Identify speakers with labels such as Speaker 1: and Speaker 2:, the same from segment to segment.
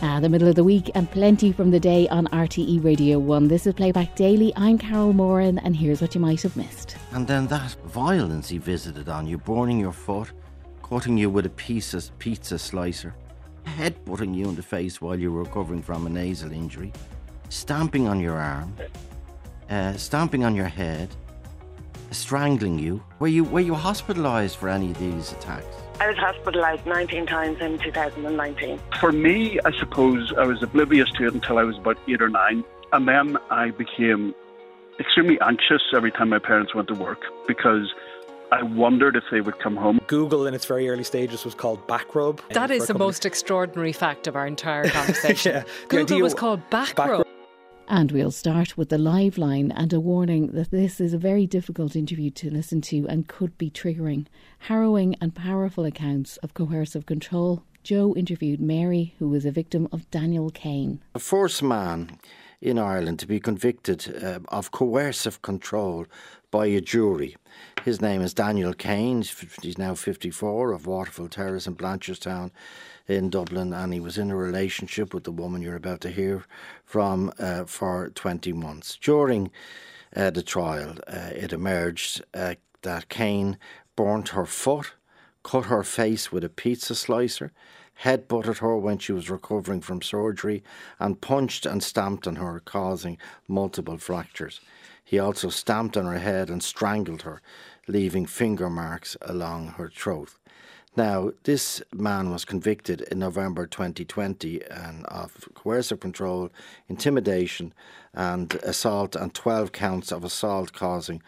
Speaker 1: Ah, the middle of the week and plenty from the day on RTE Radio 1. This is Playback Daily. I'm Carol Moran and here's what you might have missed.
Speaker 2: And then that violence he visited on you, burning your foot, cutting you with a piece of pizza slicer, headbutting you in the face while you were recovering from a nasal injury, stamping on your arm, uh, stamping on your head, strangling you. Were you were you hospitalised for any of these attacks?
Speaker 3: I was hospitalised 19 times in 2019.
Speaker 4: For me, I suppose I was oblivious to it until I was about eight or nine. And then I became extremely anxious every time my parents went to work because I wondered if they would come home.
Speaker 5: Google in its very early stages was called Backrub.
Speaker 6: That is the most extraordinary fact of our entire conversation.
Speaker 5: yeah.
Speaker 6: Google was called Backrub. Back
Speaker 1: and we'll start with the live line and a warning that this is a very difficult interview to listen to and could be triggering. Harrowing and powerful accounts of coercive control. Joe interviewed Mary, who was a victim of Daniel Kane.
Speaker 2: The first man in Ireland to be convicted uh, of coercive control by a jury. His name is Daniel Kane. He's now 54 of Waterford Terrace in Blanchardstown in Dublin, and he was in a relationship with the woman you're about to hear from uh, for 20 months. During uh, the trial, uh, it emerged uh, that Kane burnt her foot, cut her face with a pizza slicer, headbutted her when she was recovering from surgery, and punched and stamped on her, causing multiple fractures. He also stamped on her head and strangled her, leaving finger marks along her throat. Now, this man was convicted in November 2020 and of coercive control, intimidation, and assault, and 12 counts of assault causing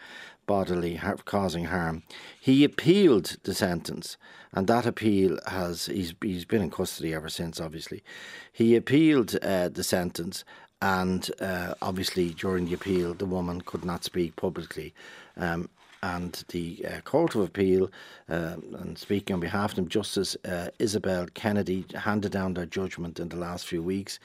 Speaker 2: bodily causing harm. He appealed the sentence, and that appeal has he's he's been in custody ever since. Obviously, he appealed uh, the sentence, and uh, obviously during the appeal, the woman could not speak publicly. Um, and the uh, Court of Appeal, uh, and speaking on behalf of them, Justice uh, Isobel Kennedy handed down their judgment in the last few weeks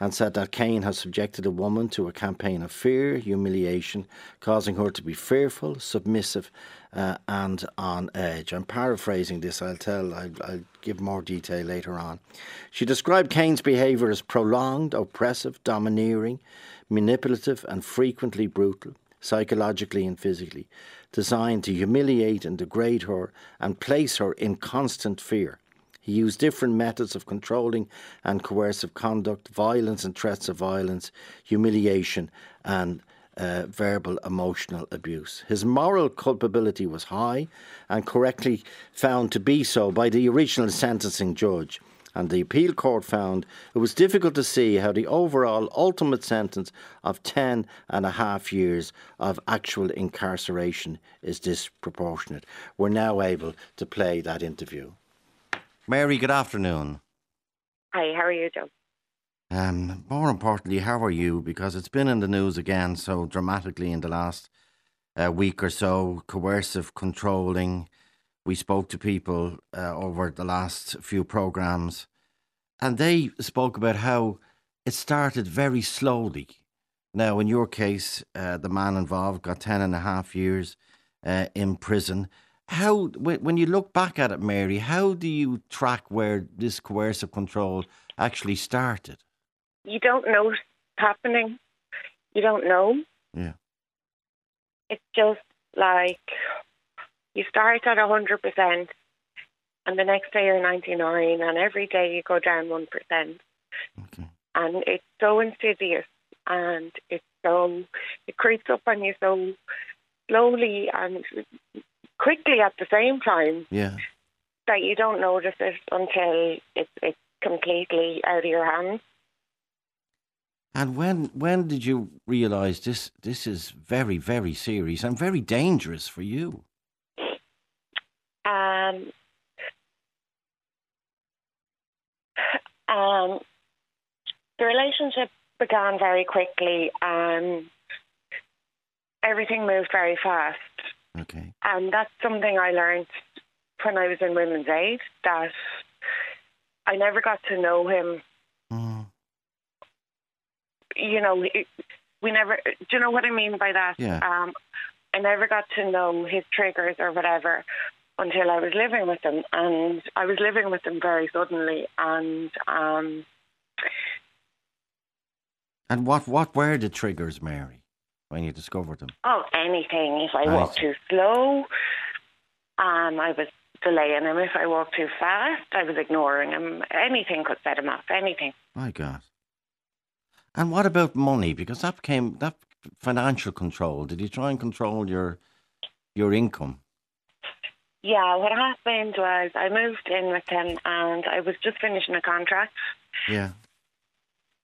Speaker 2: and said that Kane has subjected a woman to a campaign of fear, humiliation, causing her to be fearful, submissive, uh, and on edge. I'm paraphrasing this, I'll tell, I'll, I'll give more detail later on. She described Kane's behaviour as prolonged, oppressive, domineering, manipulative, and frequently brutal psychologically and physically, designed to humiliate and degrade her and place her in constant fear. He used different methods of controlling and coercive conduct, violence and threats of violence, humiliation, and uh, verbal emotional abuse. His moral culpability was high and correctly found to be so by the original sentencing judge and the appeal court found it was difficult to see how the overall ultimate sentence of 10 and a half years of actual incarceration is disproportionate. We're now able to play that interview. Mary, good afternoon.
Speaker 3: Hi, how are you, Joe?
Speaker 2: Um, more importantly, how are you? Because it's been in the news again so dramatically in the last uh, week or so coercive, controlling, we spoke to people uh, over the last few programs, and they spoke about how it started very slowly. Now, in your case, uh, the man involved got 10 and a half years uh, in prison. How, when you look back at it, Mary, how do you track where this coercive control actually started?
Speaker 3: You don't know what's happening. You don't know.
Speaker 2: Yeah.
Speaker 3: It's just like you start at 100% and the next day you're 99 and every day you go down 1%. Okay. And it's so insidious and it's so, it creeps up on you so slowly and quickly at the same time.
Speaker 2: Yeah.
Speaker 3: That you don't notice it until it's, it's completely out of your hands.
Speaker 2: And when when did you realise this this is very very serious and very dangerous for you?
Speaker 3: Um, um, the relationship began very quickly and everything moved very fast.
Speaker 2: Okay.
Speaker 3: And that's something I learned when I was in women's aid that I never got to know him. Mm. You know, we never. Do you know what I mean by that?
Speaker 2: Yeah.
Speaker 3: Um, I never got to know his triggers or whatever until I was living with them, and I was living with them very suddenly, and um,
Speaker 2: And what, what were the triggers, Mary, when you discovered them?
Speaker 3: Oh, anything. If I walked too slow, um, I was delaying him. If I walked too fast, I was ignoring him. Anything could set him off. Anything.
Speaker 2: My God. And what about money? Because that became that financial control. Did you try and control your your income?
Speaker 3: Yeah, what happened was I moved in with him and I was just finishing a contract.
Speaker 2: Yeah.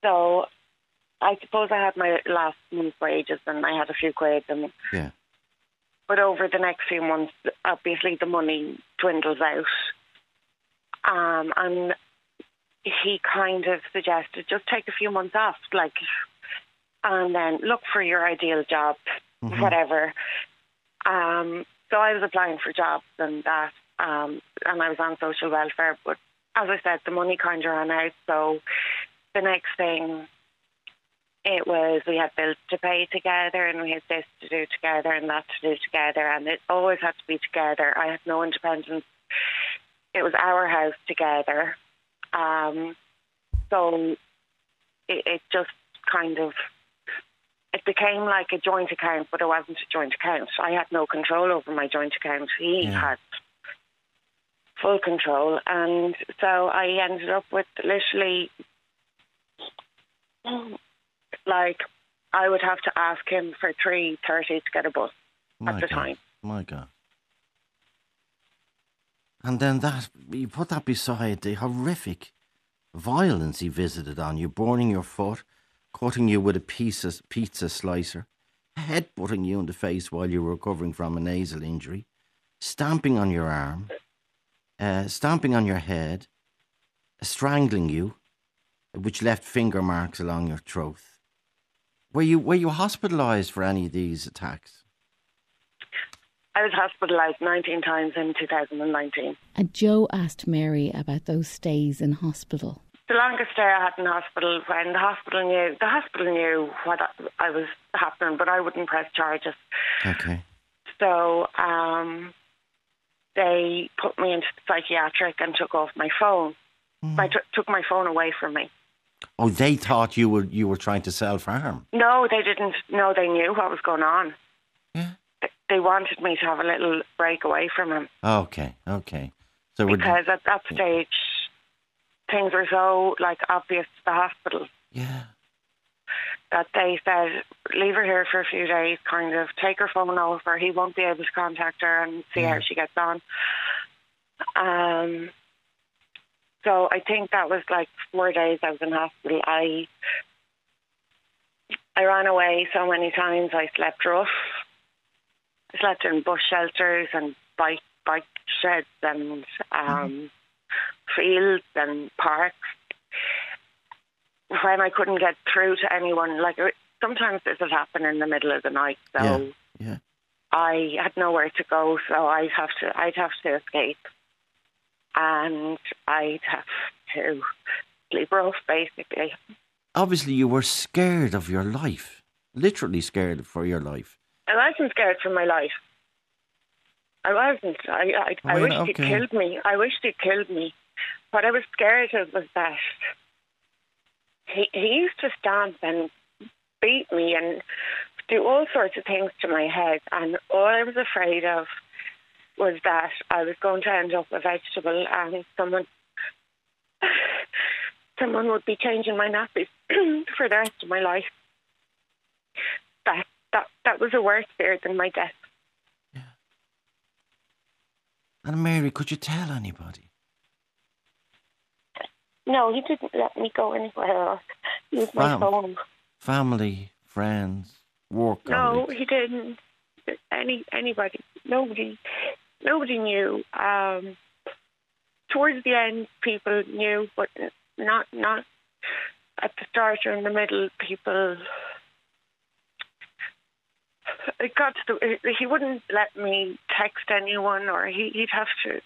Speaker 3: So I suppose I had my last month's wages and I had a few quid. And,
Speaker 2: Yeah.
Speaker 3: but over the next few months, obviously the money dwindles out. Um, and he kind of suggested just take a few months off, like, and then look for your ideal job, whatever. Um, so I was applying for jobs and that, um, and I was on social welfare. But as I said, the money kind of ran out. So the next thing, it was we had bills to pay together, and we had this to do together, and that to do together, and it always had to be together. I had no independence. It was our house together. Um, so it, it just kind of it became like a joint account, but it wasn't a joint account. I had no control over my joint account. He
Speaker 2: Yeah.
Speaker 3: had full control, and so I ended up with literally like I would have to ask him for three thirty to get a bus
Speaker 2: My
Speaker 3: at the
Speaker 2: God.
Speaker 3: time.
Speaker 2: My God. And then that you put that beside the horrific violence he visited on you, burning your foot, cutting you with a piece of pizza slicer, headbutting you in the face while you were recovering from a nasal injury, stamping on your arm, uh, stamping on your head, strangling you, which left finger marks along your throat. Were you were you hospitalised for any of these attacks?
Speaker 3: I was hospitalised 19 times in 2019.
Speaker 1: And Joe asked Mary about those stays in hospital.
Speaker 3: The longest stay I had in hospital when the hospital knew the hospital knew what I was happening, but I wouldn't press charges.
Speaker 2: Okay.
Speaker 3: So um, they put me into psychiatric and took off my phone. I took took my phone away from me.
Speaker 2: Oh, they thought you were you were trying to self harm.
Speaker 3: No, they didn't. No, they knew what was going on.
Speaker 2: Yeah.
Speaker 3: They wanted me to have a little break away from him
Speaker 2: Okay, okay. So
Speaker 3: because at that stage things were so like obvious to the hospital
Speaker 2: yeah,
Speaker 3: that they said leave her here for a few days, kind of take her phone over. He won't be able to contact her and see how she gets on. Um. So I think that was like four days I was in hospital. I I ran away so many times. I slept rough. I slept in bus shelters and bike bike sheds and um, fields and parks. When I couldn't get through to anyone, like uh, sometimes this would happen in the middle of the night. So
Speaker 2: yeah, yeah.
Speaker 3: I had nowhere to go, so I'd have to I'd have to escape, and I'd have to sleep rough, basically.
Speaker 2: Obviously, you were scared of your life, literally scared for your life.
Speaker 3: I wasn't scared for my life. I wasn't. I I, I wished he'd killed me. I wished he'd killed me. What I was scared of was that he he used to stamp and beat me and do all sorts of things to my head, and all I was afraid of was that I was going to end up a vegetable and someone someone would be changing my nappies for the rest of my life. That that that was a worse fear than my death.
Speaker 2: And Mary, could you tell anybody?
Speaker 3: No, he didn't let me go anywhere else. Use my
Speaker 2: Fam-
Speaker 3: phone.
Speaker 2: Family, friends, work
Speaker 3: No,
Speaker 2: colleagues?
Speaker 3: he didn't. Any anybody, nobody, nobody knew. Um, towards the end, people knew, but not not at the start or in the middle. People. It got to the, he wouldn't let me text anyone, or he, he'd have to.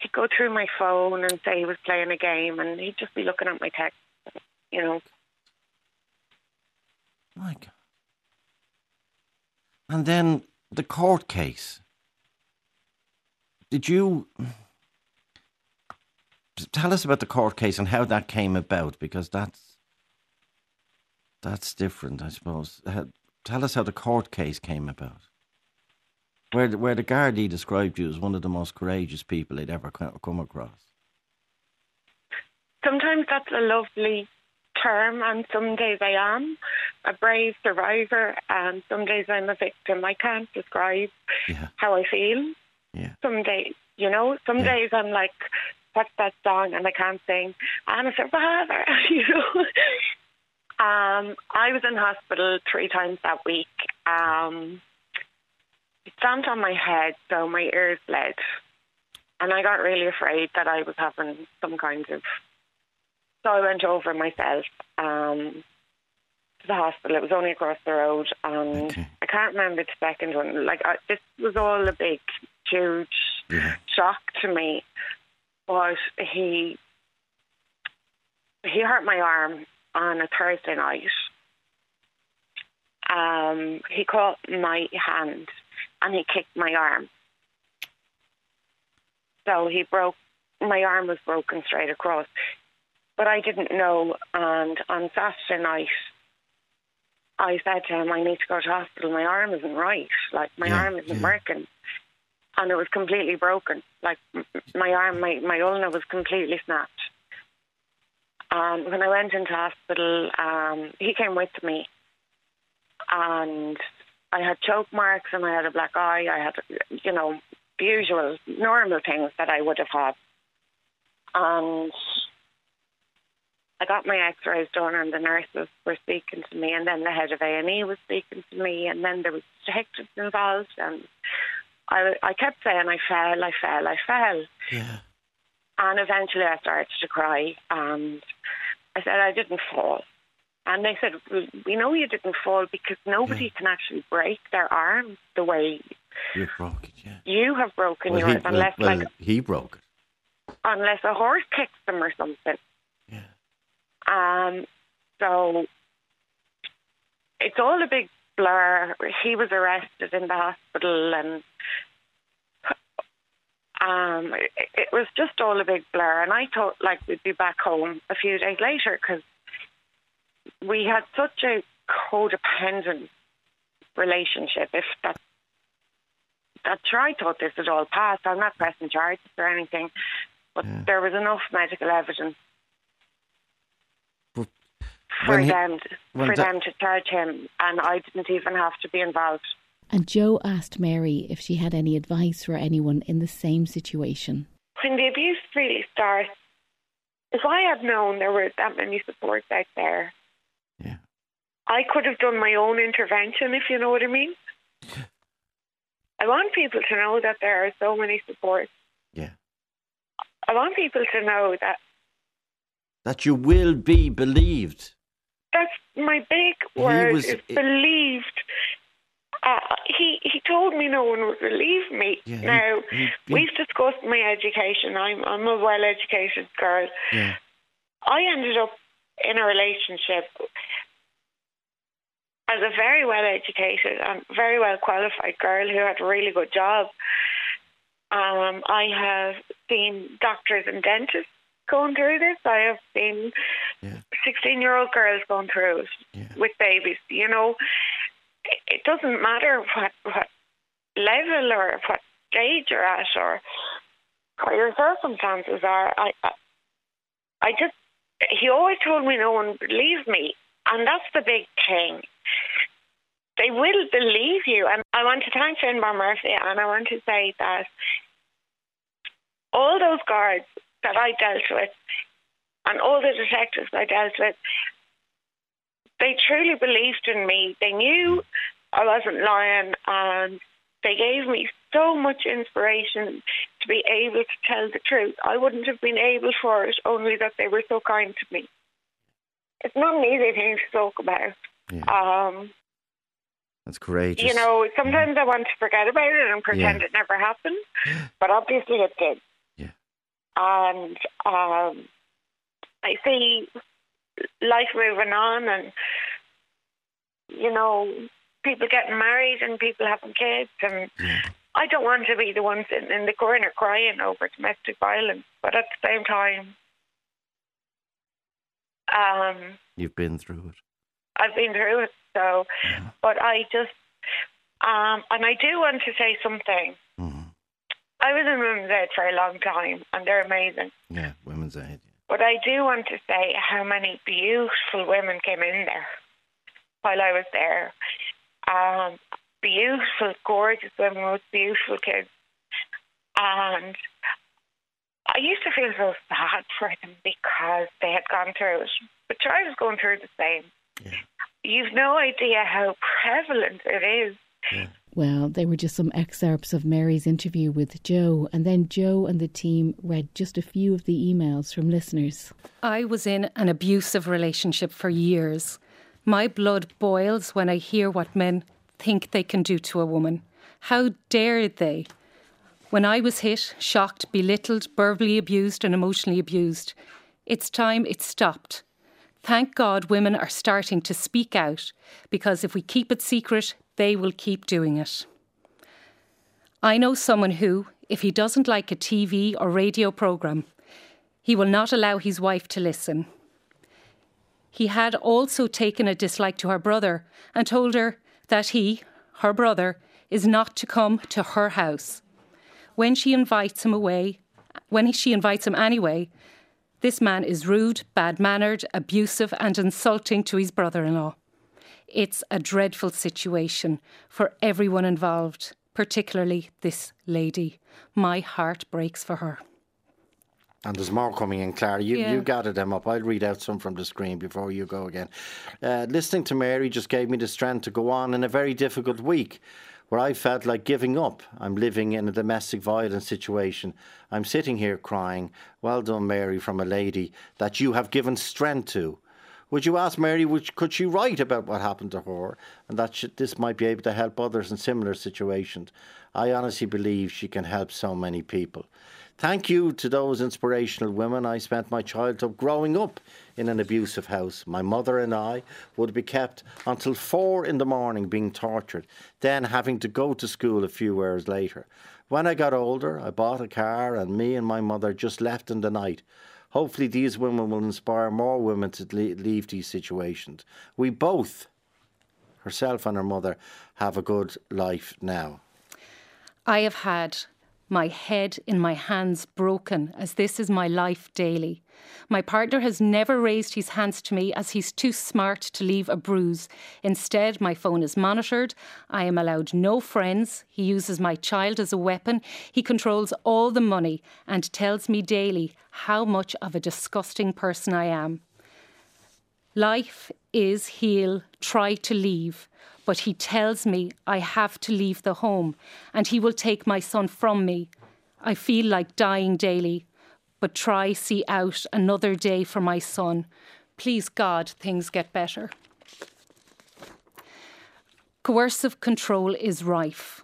Speaker 3: He'd go through my phone and say he was playing a game, and he'd just be looking at my text. You know,
Speaker 2: God. And then the court case. Did you tell us about the court case and how that came about? Because that's that's different, I suppose. Uh, Tell us how the court case came about. Where the, where the Gardaí described you as one of the most courageous people they'd ever come across.
Speaker 3: Sometimes that's a lovely term, and some days I am a brave survivor, and some days I'm a victim. I can't describe yeah. how I feel.
Speaker 2: Yeah.
Speaker 3: Some days, you know, some yeah. days I'm like, what's that song? And I can't sing. I'm a survivor, you know. Um, I was in hospital three times that week. Um, it stamped on my head, so my ears bled. And I got really afraid that I was having some kind of. So I went over myself um, to the hospital. It was only across the road, and okay. I can't remember the second one. Like I, this was all a big, huge yeah. shock to me. But he he hurt my arm on a Thursday night. Um, he caught my hand and he kicked my arm. So he broke, my arm was broken straight across. But I didn't know. And on Saturday night, I said to him, I need to go to hospital. My arm isn't right. Like, my yeah, arm isn't yeah. working. And it was completely broken. Like, my arm, my, my ulna was completely snapped. Um, when I went into hospital, um, he came with me. And I had choke marks and I had a black eye. I had, you know, the usual normal things that I would have had. And I got my X-rays done, and the nurses were speaking to me, and then the head of A and E was speaking to me, and then there was detectives involved, and I, I kept saying I fell, I fell, I fell.
Speaker 2: Yeah.
Speaker 3: And eventually, I started to cry, and I said I didn't fall. And they said, we know you didn't fall because nobody yeah. can actually break their arm the way
Speaker 2: you broke it. Yeah,
Speaker 3: you have broken well, yours,
Speaker 2: he,
Speaker 3: unless
Speaker 2: well,
Speaker 3: like
Speaker 2: he broke it,
Speaker 3: unless a horse kicks them or something.
Speaker 2: Yeah.
Speaker 3: Um. So it's all a big blur. He was arrested in the hospital, and um, it, it was just all a big blur. And I thought like we'd be back home a few days later because we had such a codependent relationship. If that that's right, I thought this had all passed. I'm not pressing charges or anything, but yeah. there was enough medical evidence for he, them for them to charge him, and I didn't even have to be involved.
Speaker 1: And Joe asked Mary if she had any advice for anyone in the same situation.
Speaker 3: When the abuse really starts, if I had known there were that many supports out there,
Speaker 2: yeah.
Speaker 3: I could have done my own intervention, if you know what I mean. I want people to know that there are so many supports.
Speaker 2: Yeah.
Speaker 3: I want people to know that
Speaker 2: that you will be believed.
Speaker 3: That's my big word. Was, is believed. Uh, he he told me no one would believe me. Yeah, now he, he, we've discussed my education. I'm I'm a well educated girl.
Speaker 2: Yeah.
Speaker 3: I ended up in a relationship as a very well educated and very well qualified girl who had a really good job. Um, I have seen doctors and dentists going through this. I have seen sixteen year old girls going through it with babies. You know, it doesn't matter what what level or what stage you're at or what your circumstances are. I I, I just he always told me no one believed me, and that's the big thing. They will believe you, and I want to thank Finbar Murphy, and I want to say that all those guards that I dealt with, and all the detectives I dealt with, they truly believed in me. They knew I wasn't lying, and they gave me so much inspiration to be able to tell the truth. I wouldn't have been able for it only that they were so kind to me. It's not an easy thing to talk about.
Speaker 2: Yeah.
Speaker 3: Um,
Speaker 2: That's courageous.
Speaker 3: You know, sometimes yeah. I want to forget about it and pretend yeah. it never happened, but obviously it did.
Speaker 2: Yeah.
Speaker 3: And um, I see life moving on, and you know, people getting married and people having kids, and
Speaker 2: yeah.
Speaker 3: I don't want to be the one sitting in the corner crying over domestic violence, but at the same time, um,
Speaker 2: you've been through it.
Speaker 3: I've been through it. So, but I just, um, and I do want to say something.
Speaker 2: Mm-hmm.
Speaker 3: I was in Women's Aid for a long time, and they're amazing.
Speaker 2: Yeah, Women's Aid.
Speaker 3: But I do want to say how many beautiful women came in there while I was there. Um, beautiful, gorgeous women with beautiful kids. And I used to feel so sad for them because they had gone through it. But I was going through the same.
Speaker 2: Yeah.
Speaker 3: You've no idea how prevalent it is.
Speaker 2: Yeah.
Speaker 1: Well, they were just some excerpts of Mary's interview with Joe, and then Joe and the team read just a few of the emails from listeners.
Speaker 7: I was in an abusive relationship for years. My blood boils when I hear what men think they can do to a woman. How dare they? When I was hit, shocked, belittled, verbally abused, and emotionally abused, it's time it stopped. Thank God women are starting to speak out because if we keep it secret, they will keep doing it. I know someone who, if he doesn't like a TV or radio programme, he will not allow his wife to listen. He had also taken a dislike to her brother and told her that he, her brother, is not to come to her house. When she invites him away, when she invites him anyway, this man is rude, bad mannered, abusive, and insulting to his brother in law. It's a dreadful situation for everyone involved, particularly this lady. My heart breaks for her.
Speaker 2: And there's more coming in, Clara. You,
Speaker 7: Yeah.
Speaker 2: you gathered them up. I'll read out some from the screen before you go again. Uh, listening to Mary just gave me the strength to go on in a very difficult week where I felt like giving up. I'm living in a domestic violence situation. I'm sitting here crying. Well done, Mary, from a lady that you have given strength to. Would you ask Mary, would, could she write about what happened to her and that she, this might be able to help others in similar situations? I honestly believe she can help so many people. Thank you to those inspirational women. I spent my childhood growing up in an abusive house. My mother and I would be kept until four in the morning being tortured, then having to go to school a few hours later. When I got older, I bought a car and me and my mother just left in the night. Hopefully, these women will inspire more women to leave these situations. We both, herself and her mother, have a good life now.
Speaker 7: I have had my head in my hands broken, as this is my life daily. My partner has never raised his hands to me as he's too smart to leave a bruise. Instead, my phone is monitored. I am allowed no friends. He uses my child as a weapon. He controls all the money and tells me daily how much of a disgusting person I am. Life is he'll try to leave, but he tells me I have to leave the home and he will take my son from me. I feel like dying daily, but try see out another day for my son. Please God, things get better. Coercive control is rife.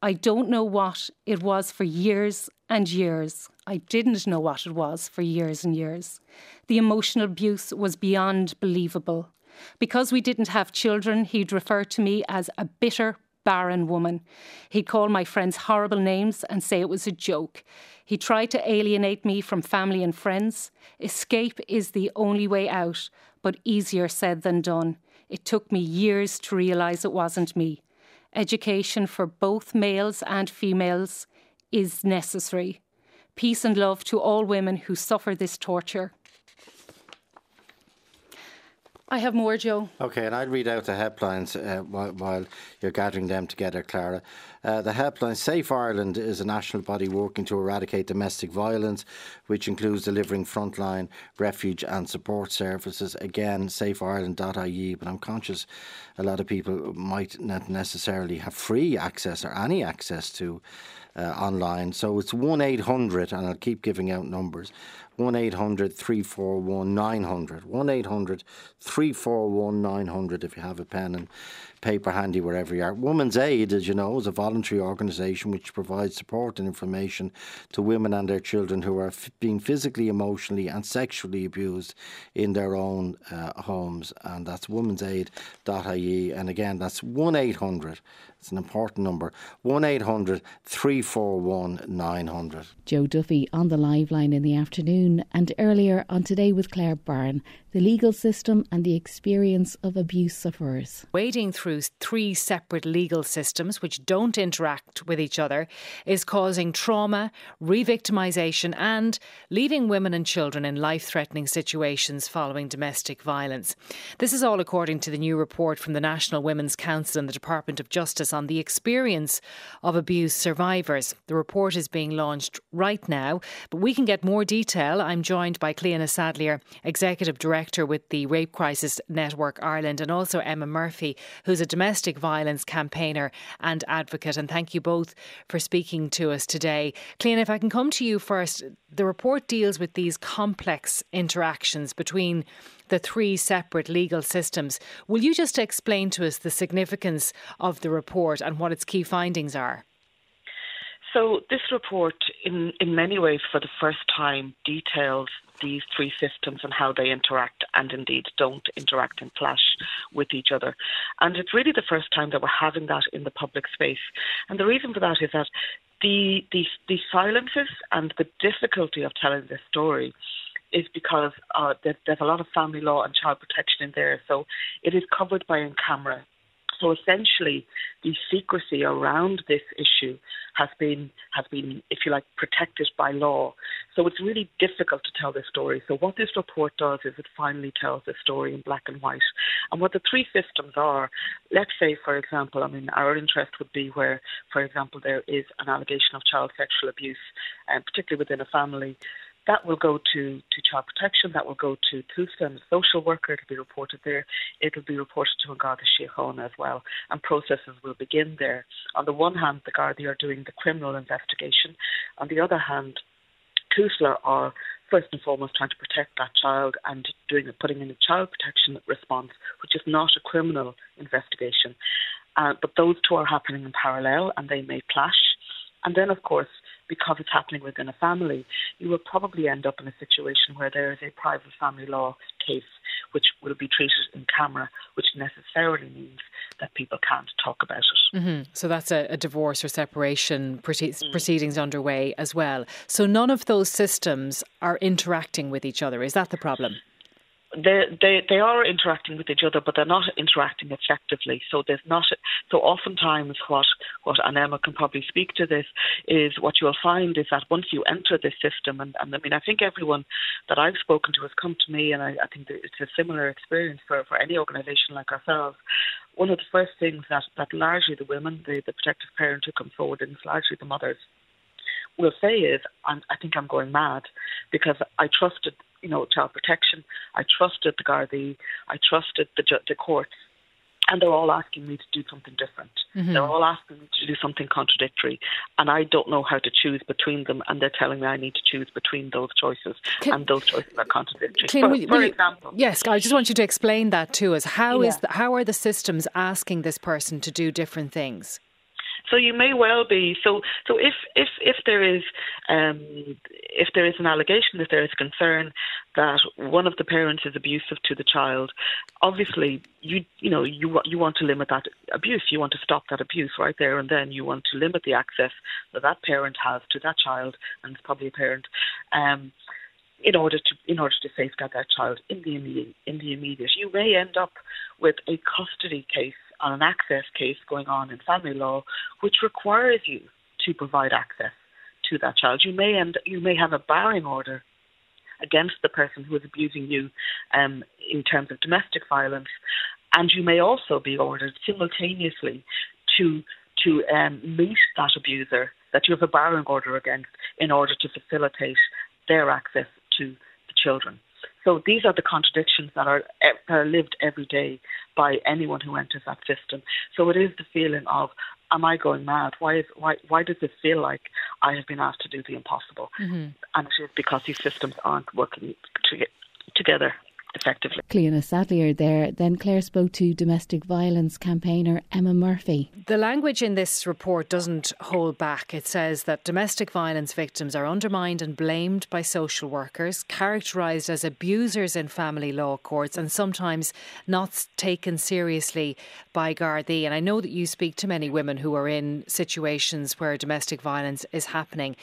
Speaker 7: I don't know what it was for years and years. I didn't know what it was for years and years. The emotional abuse was beyond believable. Because we didn't have children, he'd refer to me as a bitter, barren woman. He'd call my friends horrible names and say it was a joke. He tried to alienate me from family and friends. Escape is the only way out, but easier said than done. It took me years to realise it wasn't me. Education for both males and females is necessary. Peace and love to all women who suffer this torture. I have more, Joe.
Speaker 2: Okay, and I'll read out the helplines uh, while, while you're gathering them together, Clara. Uh, the helpline Safe Ireland is a national body working to eradicate domestic violence, which includes delivering frontline refuge and support services. Again, safeireland.ie, but I'm conscious a lot of people might not necessarily have free access or any access to Uh, online. So it's 1 800, and I'll keep giving out numbers 1 800 341 900. 1 800 341 900 if you have a pen and paper handy wherever you are. Women's Aid, as you know, is a voluntary organisation which provides support and information to women and their children who are f- being physically, emotionally, and sexually abused in their own uh, homes. And that's womensaid.ie. And again, that's 1 800. It's an important number. 1 800 341 900.
Speaker 1: Joe Duffy on the live line in the afternoon and earlier on Today with Claire Byrne the legal system and the experience of abuse sufferers.
Speaker 6: Wading through three separate legal systems which don't interact with each other is causing trauma, re victimisation, and leaving women and children in life threatening situations following domestic violence. This is all according to the new report from the National Women's Council and the Department of Justice on the experience of abuse survivors. The report is being launched right now, but we can get more detail. I'm joined by Cliona Saidléar, Executive Director Director with the Rape Crisis Network Ireland, and also Emma Murphy, who's a domestic violence campaigner and advocate. And thank you both for speaking to us today. Cliona, if I can come to you first, the report deals with these complex interactions between the three separate legal systems. Will you just explain to us the significance of the report and what its key findings are?
Speaker 8: So, this report, in, in many ways, for the first time, details these three systems and how they interact and indeed don't interact and clash with each other. And it's really the first time that we're having that in the public space. And the reason for that is that the, the, the silences and the difficulty of telling this story is because uh, there's a lot of family law and child protection in there. So it is covered by in camera so essentially, the secrecy around this issue has been has been, if you like, protected by law. So it's really difficult to tell this story. So what this report does is it finally tells the story in black and white. And what the three systems are, let's say, for example, I mean, our interest would be where, for example, there is an allegation of child sexual abuse, and particularly within a family that will go to, to child protection, that will go to TUSLA and the social worker, it'll be reported there. It'll be reported to Garda Síochána as well, and processes will begin there. On the one hand, the Garda are doing the criminal investigation. On the other hand, TUSLA are first and foremost trying to protect that child and doing putting in a child protection response, which is not a criminal investigation. Uh, but those two are happening in parallel and they may clash. And then, of course, because it's happening within a family, you will probably end up in a situation where there is a private family law case which will be treated in camera, which necessarily means that people can't talk about it.
Speaker 6: Mm-hmm. So that's a, a, divorce or separation mm. proceedings underway as well. So none of those systems are interacting with each other. Is that the problem?
Speaker 8: They they they are interacting with each other, but they're not interacting effectively. So there's not so oftentimes what what and Emma can probably speak to this is what you'll find is that once you enter this system, and, and I mean I think everyone that I've spoken to has come to me, and I, I think it's a similar experience for for any organisation like ourselves. One of the first things that that largely the women, the the protective parents who come forward, and it's largely the mothers will say is, I think I'm going mad because I trusted you know, child protection. I trusted the Gardaí. I trusted the, the courts. And they're all asking me to do something different. Mm-hmm. They're all asking me to do something contradictory. And I don't know how to choose between them. And they're telling me I need to choose between those choices. And those choices are contradictory.
Speaker 6: Can, for, will, for example. yes, I just want you to explain that to us. How, yeah. is the, how are the systems asking this person to do different things?
Speaker 8: So you may well be so so if if if there is um, if there is an allegation, if there is concern that one of the parents is abusive to the child, obviously you you know you you want to limit that abuse. You want to stop that abuse right there and then. You want to limit the access that that parent has to that child, and it's probably a parent. Um, in order to in order to safeguard that child in the immediate in the immediate, you may end up with a custody case on an access case going on in family law, which requires you to provide access to that child. You may end, you may have a barring order against the person who is abusing you um, in terms of domestic violence, and you may also be ordered simultaneously to to um, meet that abuser that you have a barring order against in order to facilitate their access to the children. So these are the contradictions that are, are lived every day by anyone who enters that system. So it is the feeling of, am I going mad? Why is why why does it feel like I have been asked to do the impossible? Mm-hmm. And it is because these systems aren't working to, together effectively.
Speaker 1: Cliona Saidléar there. Then Claire spoke to domestic violence campaigner Emma Murphy.
Speaker 6: The language in this report doesn't hold back. It says that domestic violence victims are undermined and blamed by social workers, characterised as abusers in family law courts, and sometimes not taken seriously by Gardaí. And I know that you speak to many women who are in situations where domestic violence is happening.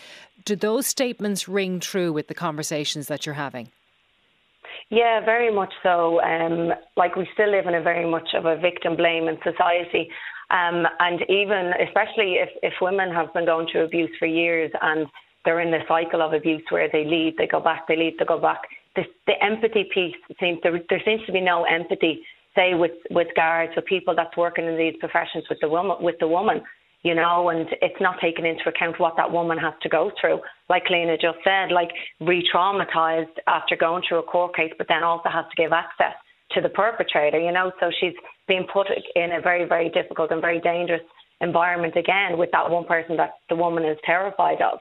Speaker 6: Do those statements ring true with the conversations that you're having?
Speaker 9: Yeah, very much so. Um, like we still live in a very much of a victim blaming society. Um, and even, especially if, if women have been going through abuse for years and they're in the cycle of abuse where they leave, they go back, they leave, they go back. The, the empathy piece seems there, there seems to be no empathy, say with with guards, with people that's working in these professions with the woman, with the woman you know, and it's not taken into account what that woman has to go through. Like Lena just said, like re traumatized after going through a court case, but then also has to give access to the perpetrator, you know. So she's being put in a very, very difficult and very dangerous environment again with that one person that the woman is terrified of.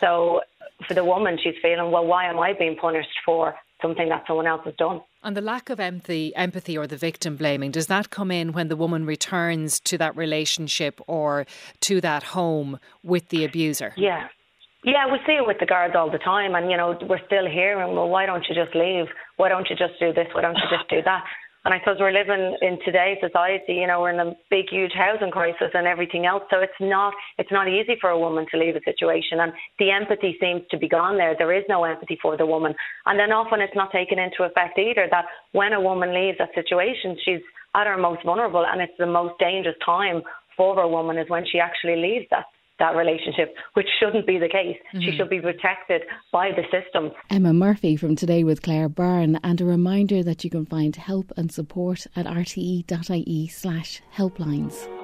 Speaker 9: So for the woman, she's feeling, well, why am I being punished for something that someone else has done?
Speaker 6: And the lack of empathy, empathy or the victim blaming, does that come in when the woman returns to that relationship or to that home with the abuser?
Speaker 9: Yeah. Yeah, we see it with the guards all the time, and you know we're still hearing, well, why don't you just leave? Why don't you just do this? Why don't you just do that? And I suppose we're living in today's society, you know, we're in a big, huge housing crisis and everything else. So it's not it's not easy for a woman to leave a situation and the empathy seems to be gone there. There is no empathy for the woman. And then often it's not taken into effect either that when a woman leaves a situation, she's at her most vulnerable and it's the most dangerous time for a woman is when she actually leaves that that relationship, which shouldn't be the case. Mm-hmm. She should be protected by the system.
Speaker 1: Emma Murphy from Today with Claire Byrne, and a reminder that you can find help and support at rte.ie slash helplines.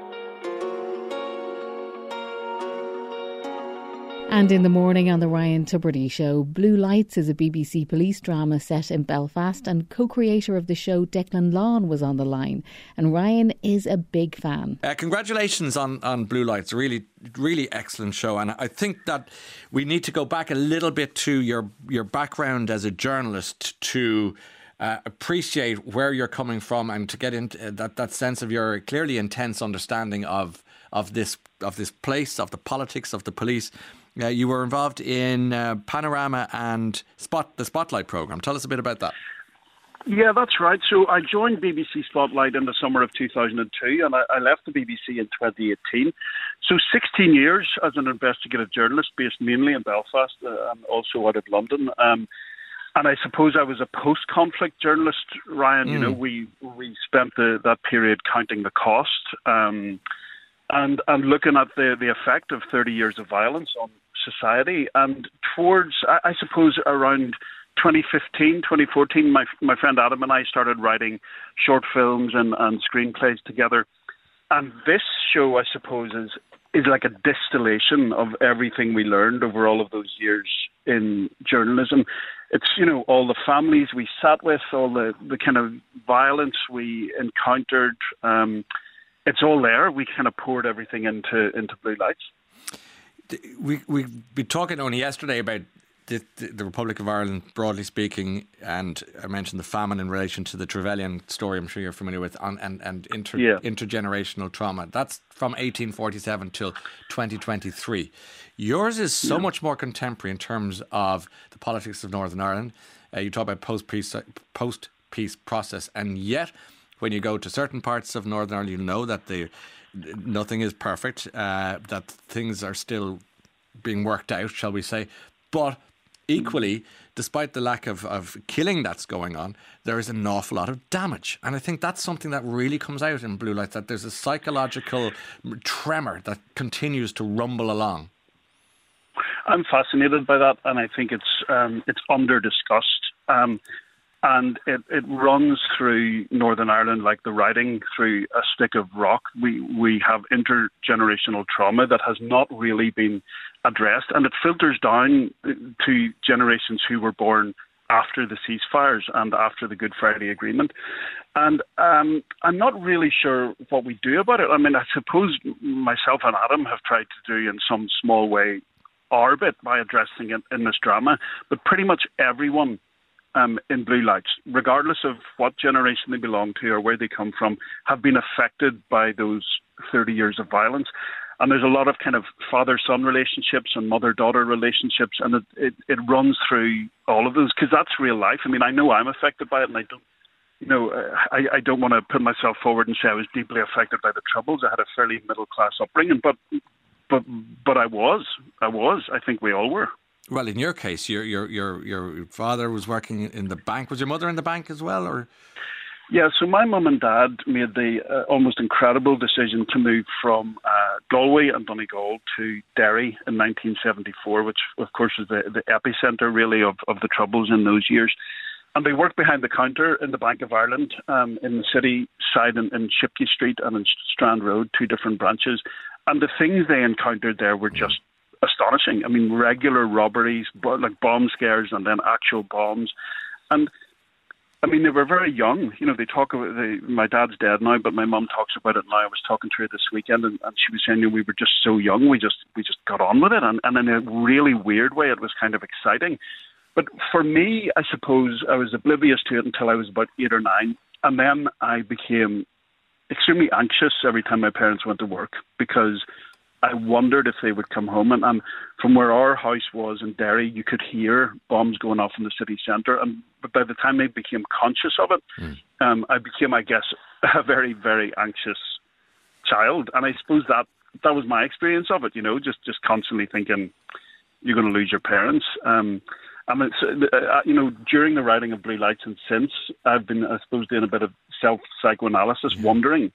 Speaker 1: And in the morning on the Ryan Tubridy Show, Blue Lights is a BBC police drama set in Belfast, and co creator of the show, Declan Lawn, was on the line. And Ryan is a big fan.
Speaker 10: Uh, congratulations on, on Blue Lights. Really, really excellent show. And I think that we need to go back a little bit to your, your background as a journalist to. Uh, appreciate where you're coming from and to get into uh, that, that sense of your clearly intense understanding of of this of this place, of the politics, of the police, uh, you were involved in uh, Panorama and Spot the Spotlight program. Tell us a bit about that.
Speaker 4: Yeah, that's right. So I joined BBC Spotlight in the summer of 2002 and I, I, left the BBC in 2018. So 16 years as an investigative journalist based mainly in Belfast uh, and also out of London. Um, and I suppose I was a post-conflict journalist, Ryan. Mm. You know, hmm. we we spent the, that period counting the cost um, and and looking at the the effect of 30 years of violence on society. And towards, I, I suppose, around 2015, 2014, my my friend Adam and I started writing short films and, and screenplays together. And this show, I suppose, is is like a distillation of everything we learned over all of those years in journalism. It's you know all the families we sat with, all the the kind of violence we encountered. Um, it's all there. We kind of poured everything into into blue lights
Speaker 10: we we've been talking only yesterday about the, the, Republic of Ireland, broadly speaking, and I mentioned the famine in relation to the Trevelyan story. I'm sure you're familiar with, on, and and inter, yeah. intergenerational trauma. That's from 1847 till 2023. Yours is so yeah. much more contemporary in terms of the politics of Northern Ireland. Uh, you talk about post peace post peace process, and yet when you go to certain parts of Northern Ireland, you know that the nothing is perfect, uh, that things are still being worked out, shall we say. But equally, despite the lack of, of killing that's going on, there is an awful lot of damage. And I think that's something that really comes out in Blue Lights that there's a psychological tremor that continues to rumble along.
Speaker 4: I'm fascinated by that, and I think it's um, it's under discussed. Um, and it, it runs through Northern Ireland like the writing through a stick of rock. We we have intergenerational trauma that has not really been addressed, and it filters down to generations who were born after the ceasefires and after the Good Friday Agreement. And um, I'm not really sure what we do about it. I mean, I suppose myself and Adam have tried to do in some small way our bit by addressing it in this drama, but pretty much everyone um, in blue lights, regardless of what generation they belong to or where they come from, have been affected by those 30 years of violence. And there's a lot of kind of father son relationships and mother daughter relationships, and it, it, it runs through all of those because that's real life. I mean, I know I'm affected by it, and I don't you know, I, I don't want to put myself forward and say I was deeply affected by the troubles. I had a fairly middle class upbringing, but but but I was, I was. I think we all were.
Speaker 10: Well, in your case, your your your your father was working in the bank. Was your mother in the bank as well, or?
Speaker 4: Yeah, so my mum and dad made the uh, almost incredible decision to move from uh, Galway and Donegal to Derry in 1974, which of course was the, the epicenter really of, of the troubles in those years. And they worked behind the counter in the Bank of Ireland um, in the city side in, in Shipquay Street and in Strand Road, two different branches. And the things they encountered there were just astonishing. I mean, regular robberies, but like bomb scares, and then actual bombs. And I mean, they were very young. You know, they talk about they, my dad's dead now, but my mum talks about it now. I was talking to her this weekend, and, and she was saying, you know, we were just so young, we just we just got on with it, and, and in a really weird way, it was kind of exciting. But for me, I suppose I was oblivious to it until I was about eight or nine, and then I became extremely anxious every time my parents went to work because I wondered if they would come home. And, and from where our house was in Derry, you could hear bombs going off in the city centre. And by the time I became conscious of it, mm. um, I became, I guess, a very, very anxious child. And I suppose that that was my experience of it. You know, just just constantly thinking you're going to lose your parents. Um, and it's, uh, uh, you know, during the writing of Blue Lights and since, I've been, I suppose, doing a bit of self psychoanalysis, mm. wondering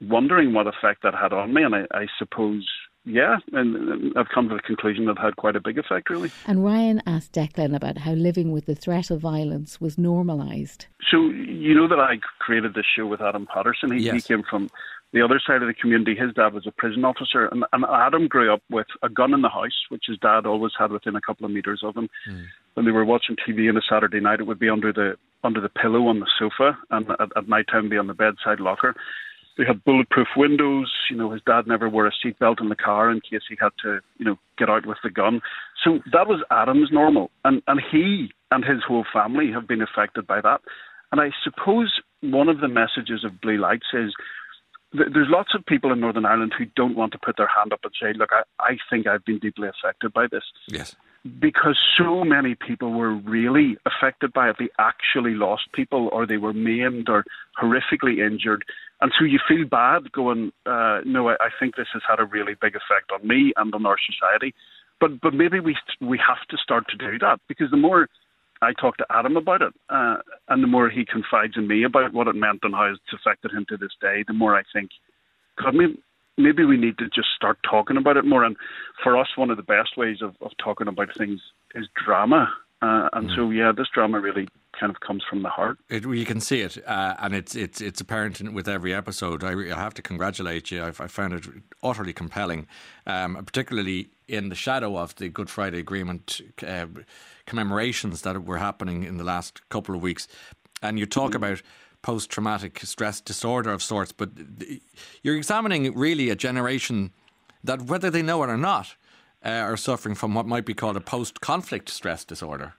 Speaker 4: wondering what effect that had on me, and I, I suppose yeah, and I've come to the conclusion that had quite a big effect, really.
Speaker 1: And Ryan asked Declan about how living with the threat of violence was normalised.
Speaker 4: So, you know that I created this show with Adam Patterson. He, yes. he came from the other side of the community. His dad was a prison officer, and, and, Adam grew up with a gun in the house, which his dad always had within a couple of metres of him. Mm. When they were watching TV on a Saturday night, it would be under the under the pillow on the sofa, and at, at night time be on the bedside locker. They had bulletproof windows. You know, his dad never wore a seatbelt in the car in case he had to, you know, get out with the gun. So that was Adam's normal, and and he and his whole family have been affected by that. And I suppose one of the messages of Blue Lights is there's lots of people in Northern Ireland who don't want to put their hand up and say, "Look, I, I think I've been deeply affected by this."
Speaker 10: Yes.
Speaker 4: Because so many people were really affected by it. They actually lost people, or they were maimed, or horrifically injured, and so you feel bad going, uh, no, I, I think this has had a really big effect on me and on our society. But but maybe we we have to start to do that because the more I talk to Adam about it, uh, and the more he confides in me about what it meant and how it's affected him to this day, the more I think, God, maybe, maybe we need to just start talking about it more. And for us, one of the best ways of, of talking about things is drama. Uh, and mm. so, yeah, this drama really kind of comes from the heart.
Speaker 10: It, you can see it, uh, and it's it's it's apparent with every episode. I, I have to congratulate you. I, I found it utterly compelling, um, particularly in the shadow of the Good Friday Agreement uh, commemorations that were happening in the last couple of weeks. And you talk mm-hmm. about post traumatic stress disorder of sorts, but you're examining really a generation that, whether they know it or not, uh, are suffering from what might be called a post conflict stress disorder.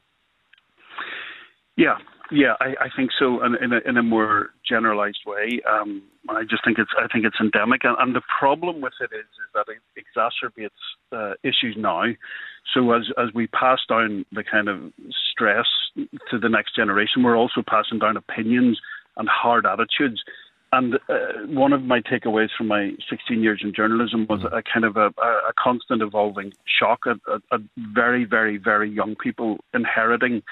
Speaker 4: Yeah, yeah, I, I think so, in, in, a, in a more generalised way. Um, I just think it's I think it's endemic, and, and the problem with it is, is that it exacerbates uh, issues now. So as as we pass down the kind of stress to the next generation, we're also passing down opinions and hard attitudes. And uh, one of my takeaways from my 16 years in journalism was mm-hmm. a kind of a, a constant evolving shock at, at, at very, very, very young people inheriting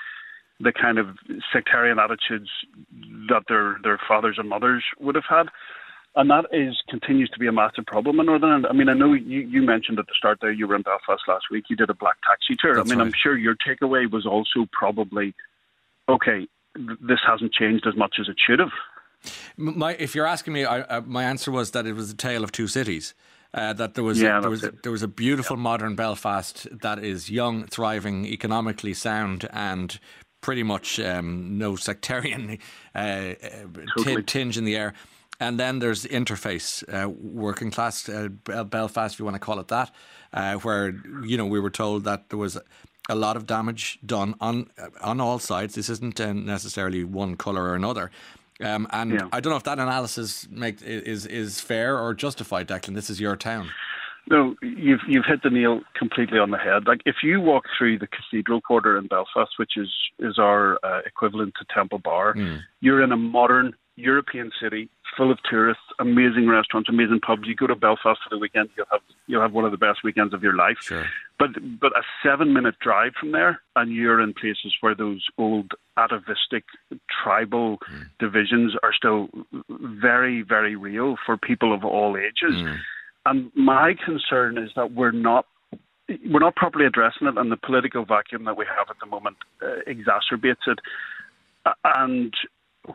Speaker 4: the kind of sectarian attitudes that their their fathers and mothers would have had. And that is continues to be a massive problem in Northern Ireland. I mean, I know you, you mentioned at the start there you were in Belfast last week. You did a black taxi tour. That's I mean, right. I'm sure your takeaway was also probably, okay, this hasn't changed as much as it should have.
Speaker 10: My, if you're asking me, I, uh, my answer was that it was a tale of two cities. Uh, that there was yeah, a, there was a, there was a beautiful yeah. modern Belfast that is young, thriving, economically sound, and pretty much um, no sectarian uh, uh totally. tinge in the air. And then there's interface, uh, working class uh, Belfast, if you want to call it that, uh, where you know we were told that there was a lot of damage done on on all sides. This isn't uh, necessarily one colour or another. Um, and yeah. I don't know if that analysis make, is is fair or justified, Declan. This is your town.
Speaker 4: No, you've you've hit the nail completely on the head. Like if you walk through the Cathedral Quarter in Belfast, which is is our uh, equivalent to Temple Bar, mm. you're in a modern European city full of tourists, amazing restaurants, amazing pubs. You go to Belfast for the weekend, you'll have you'll have one of the best weekends of your life.
Speaker 10: Sure.
Speaker 4: But but a seven minute drive from there, and you're in places where those old atavistic tribal mm. divisions are still very very real for people of all ages. Mm. And my concern is that we're not we're not properly addressing it, and the political vacuum that we have at the moment uh, exacerbates it. And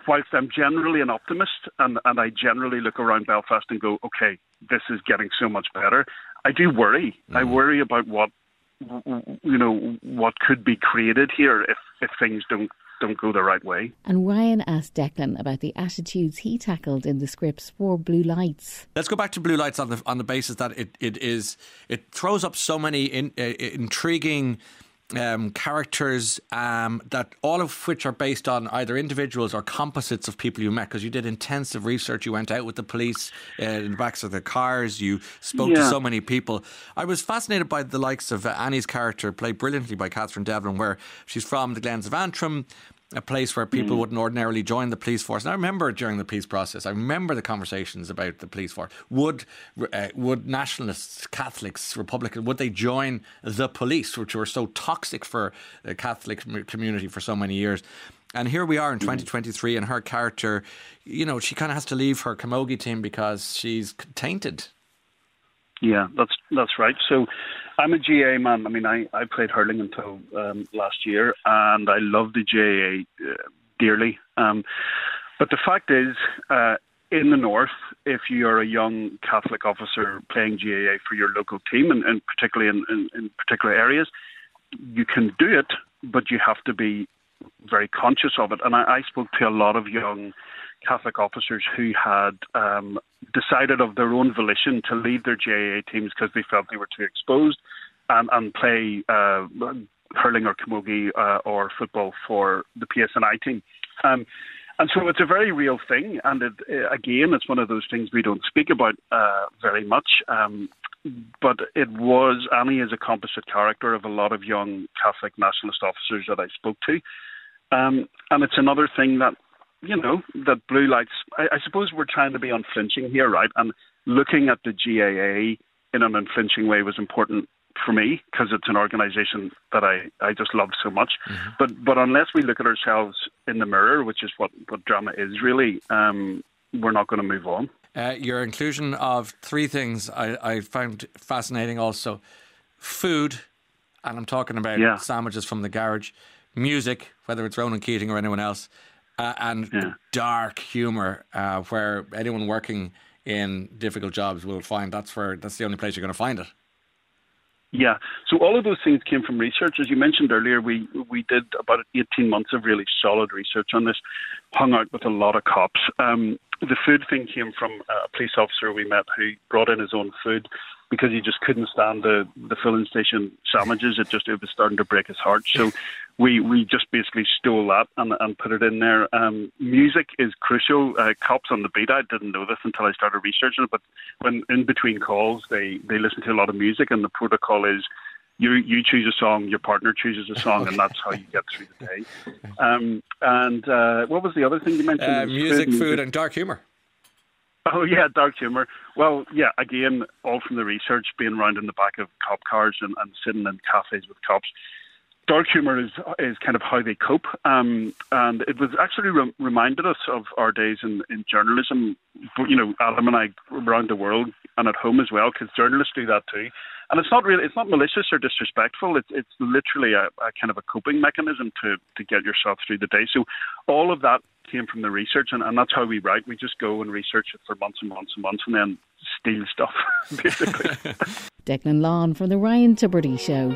Speaker 4: whilst I'm generally an optimist and, and I generally look around Belfast and go, okay, this is getting so much better, I do worry. Mm. I worry about what you know what could be created here if, if things don't don't go the right way.
Speaker 1: And Ryan asked Declan about the attitudes he tackled in the scripts for Blue Lights.
Speaker 10: Let's go back to Blue Lights on the on the basis that it, it is it throws up so many in, uh, intriguing um, characters um, that all of which are based on either individuals or composites of people you met because you did intensive research. You went out with the police uh, in the backs of the cars. You spoke yeah. to so many people. I was fascinated by the likes of Annie's character, played brilliantly by Katherine Devlin, where she's from the Glens of Antrim a place where people mm. wouldn't ordinarily join the police force. And I remember during the peace process, I remember the conversations about the police force. Would uh, would nationalists, Catholics, Republicans, would they join the police, which were so toxic for the Catholic community for so many years? And here we are in 2023, and her character, you know, she kind of has to leave her camogie team because she's tainted.
Speaker 4: Yeah, that's that's right. So I'm a GA man. I mean, I, I played hurling until um, last year, and I love the GAA uh, dearly. Um, but the fact is, uh, in the north, if you're a young Catholic officer playing GAA for your local team, and, and particularly in, in, in particular areas, you can do it, but you have to be very conscious of it. And I, I spoke to a lot of young Catholic officers who had um, decided of their own volition to leave their GAA teams because they felt they were too exposed and, and play uh, hurling or camogie uh, or football for the PSNI team. Um, and so it's a very real thing. And it, again, it's one of those things we don't speak about uh, very much. Um, but it was, Annie is a composite character of a lot of young Catholic nationalist officers that I spoke to. Um, and it's another thing that you know, that blue lights, I, I suppose we're trying to be unflinching here, right? And looking at the GAA in an unflinching way was important for me because it's an organisation that I, I just love so much. Mm-hmm. But but unless we look at ourselves in the mirror, which is what, what drama is really, um, we're not going to move on.
Speaker 10: Uh, your inclusion of three things I, I found fascinating also food, and I'm talking about yeah. sandwiches from the garage, music, whether it's Ronan Keating or anyone else, uh, and yeah. dark humor, uh, where anyone working in difficult jobs will find that's where that's the only place you're going to find it.
Speaker 4: Yeah, so all of those things came from research. As you mentioned earlier, we we did about 18 months of really solid research on this, hung out with a lot of cops. Um, the food thing came from a police officer we met who brought in his own food because he just couldn't stand the the filling station sandwiches. It just it was starting to break his heart. So we we just basically stole that and and put it in there. Um, music is crucial. Uh, cops on the beat. I didn't know this until I started researching it. But when in between calls, they they listen to a lot of music, and the protocol is. You, you choose a song, your partner chooses a song, and that's how you get through the day. Um, and uh, what was the other thing you mentioned?
Speaker 10: Uh, music, food, and dark humor.
Speaker 4: Oh yeah, dark humor. Well, yeah, again, all from the research, being around in the back of cop cars and, and sitting in cafes with cops. Dark humor is is kind of how they cope, um, and it was actually re- reminded us of our days in, in journalism. You know, Adam and I around the world and at home as well, because journalists do that too. And it's not really, it's not malicious or disrespectful. It's it's literally a, a kind of a coping mechanism to to get yourself through the day. So all of that came from the research, and, and that's how we write. We just go and research it for months and months and months, and then steal stuff, basically.
Speaker 1: Declan Lawn from the Ryan Tubridy Show.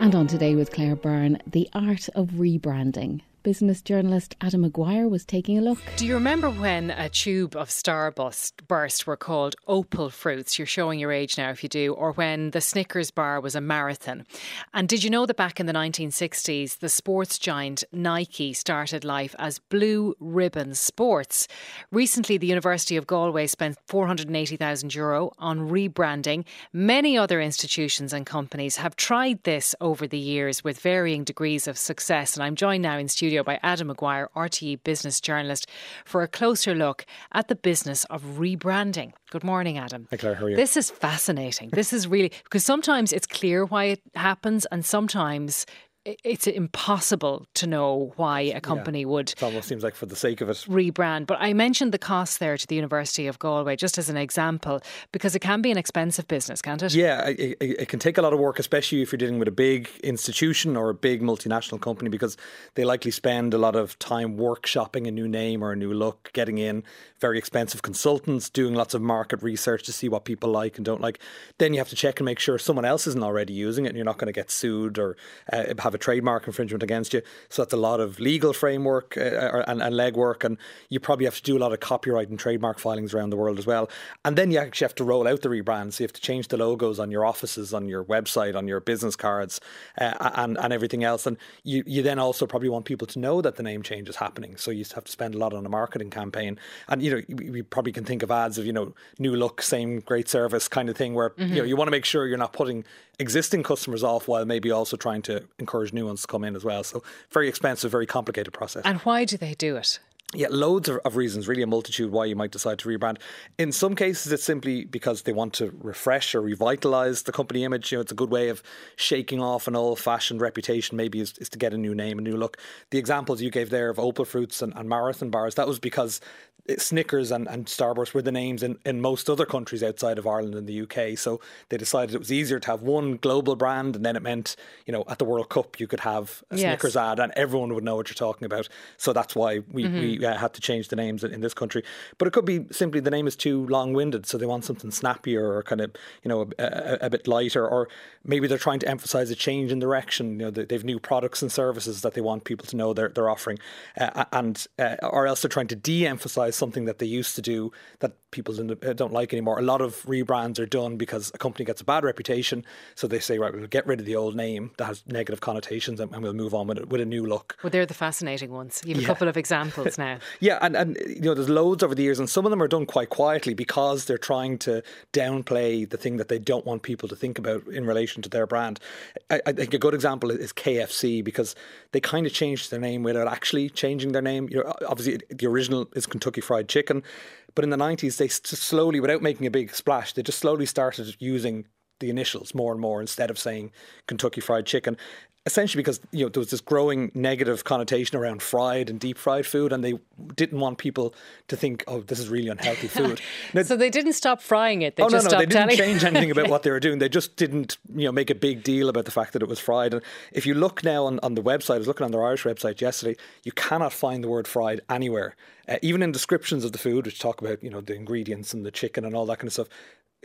Speaker 1: And on today with Claire Byrne, the art of rebranding. Business journalist Adam Maguire was taking a look.
Speaker 6: Do you remember when a tube of Starburst burst were called opal fruits? You're showing your age now if you do. Or when the Snickers bar was a marathon. And did you know that back in the 1960s, the sports giant Nike started life as Blue Ribbon Sports? Recently, the University of Galway spent 480,000 euro on rebranding. Many other institutions and companies have tried this over the years with varying degrees of success. And I'm joined now in studio by Adam Maguire, RTE business journalist, for a closer look at the business of rebranding. Good morning, Adam.
Speaker 5: Hi, Claire. How are you?
Speaker 6: This is fascinating. This is really because sometimes it's clear why it happens, and sometimes it's impossible to know why a company
Speaker 5: yeah.
Speaker 6: would.
Speaker 5: It almost seems like for the sake of it.
Speaker 6: Rebrand. But I mentioned the cost there to the University of Galway just as an example because it can be an expensive business, can't it?
Speaker 5: Yeah, it, it, can take a lot of work, especially if you're dealing with a big institution or a big multinational company because they likely spend a lot of time workshopping a new name or a new look, getting in very expensive consultants, doing lots of market research to see what people like and don't like. Then you have to check and make sure someone else isn't already using it and you're not going to get sued or uh, have have a trademark infringement against you. So that's a lot of legal framework uh, and, and legwork, and you probably have to do a lot of copyright and trademark filings around the world as well. And then you actually have to roll out the rebrand. So you have to change the logos on your offices, on your website, on your business cards, uh, and and everything else. And you you then also probably want people to know that the name change is happening. So you have to spend a lot on a marketing campaign. And you know we probably can think of ads of you know new look, same great service kind of thing, where mm-hmm. you know you want to make sure you're not putting existing customers off while maybe also trying to encourage new ones to come in as well. So very expensive, very complicated process.
Speaker 6: And why do they do it?
Speaker 5: Yeah, loads of, of, reasons, really a multitude why you might decide to rebrand. In some cases, it's simply because they want to refresh or revitalize the company image. You know, it's a good way of shaking off an old fashioned reputation, maybe is, is, to get a new name, a new look. The examples you gave there of Opal Fruits and, and Marathon bars, that was because Snickers and, and Starburst were the names in, in most other countries outside of Ireland and the UK. So they decided it was easier to have one global brand, and then it meant, you know, at the World Cup you could have a yes. Snickers ad, and everyone would know what you're talking about. So that's why we, mm-hmm. we had to change the names in, this country. But it could be simply the name is too long-winded, so they want something snappier or kind of, you know, a, a, a bit lighter, or maybe they're trying to emphasise a change in direction. You know, they've new products and services that they want people to know they're, they're offering, uh, and uh, or else they're trying to de-emphasise something that they used to do that people uh, don't like anymore. A lot of rebrands are done because a company gets a bad reputation, so they say, right, we'll get rid of the old name that has negative connotations and, we'll move on with it with a new look.
Speaker 6: Well, they're the fascinating ones. You have yeah. a couple of examples now.
Speaker 5: yeah, and, and you know, there's loads over the years, and some of them are done quite quietly because they're trying to downplay the thing that they don't want people to think about in relation to their brand. I, I think a good example is KFC because they kind of changed their name without actually changing their name. You know, obviously, the original is Kentucky Fried Chicken, but in the 90s, they slowly, without making a big splash, they just slowly started using the initials more and more instead of saying Kentucky Fried Chicken essentially because you know there was this growing negative connotation around fried and deep fried food and they didn't want people to think oh this is really unhealthy food.
Speaker 6: Now, so they didn't stop frying it they
Speaker 5: oh
Speaker 6: just
Speaker 5: no no
Speaker 6: they
Speaker 5: didn't change anything about what they were doing. They just didn't you know make a big deal about the fact that it was fried. And if you look now on, on the website I was looking on their Irish website yesterday you cannot find the word fried anywhere. Uh, even in descriptions of the food which talk about you know the ingredients and the chicken and all that kind of stuff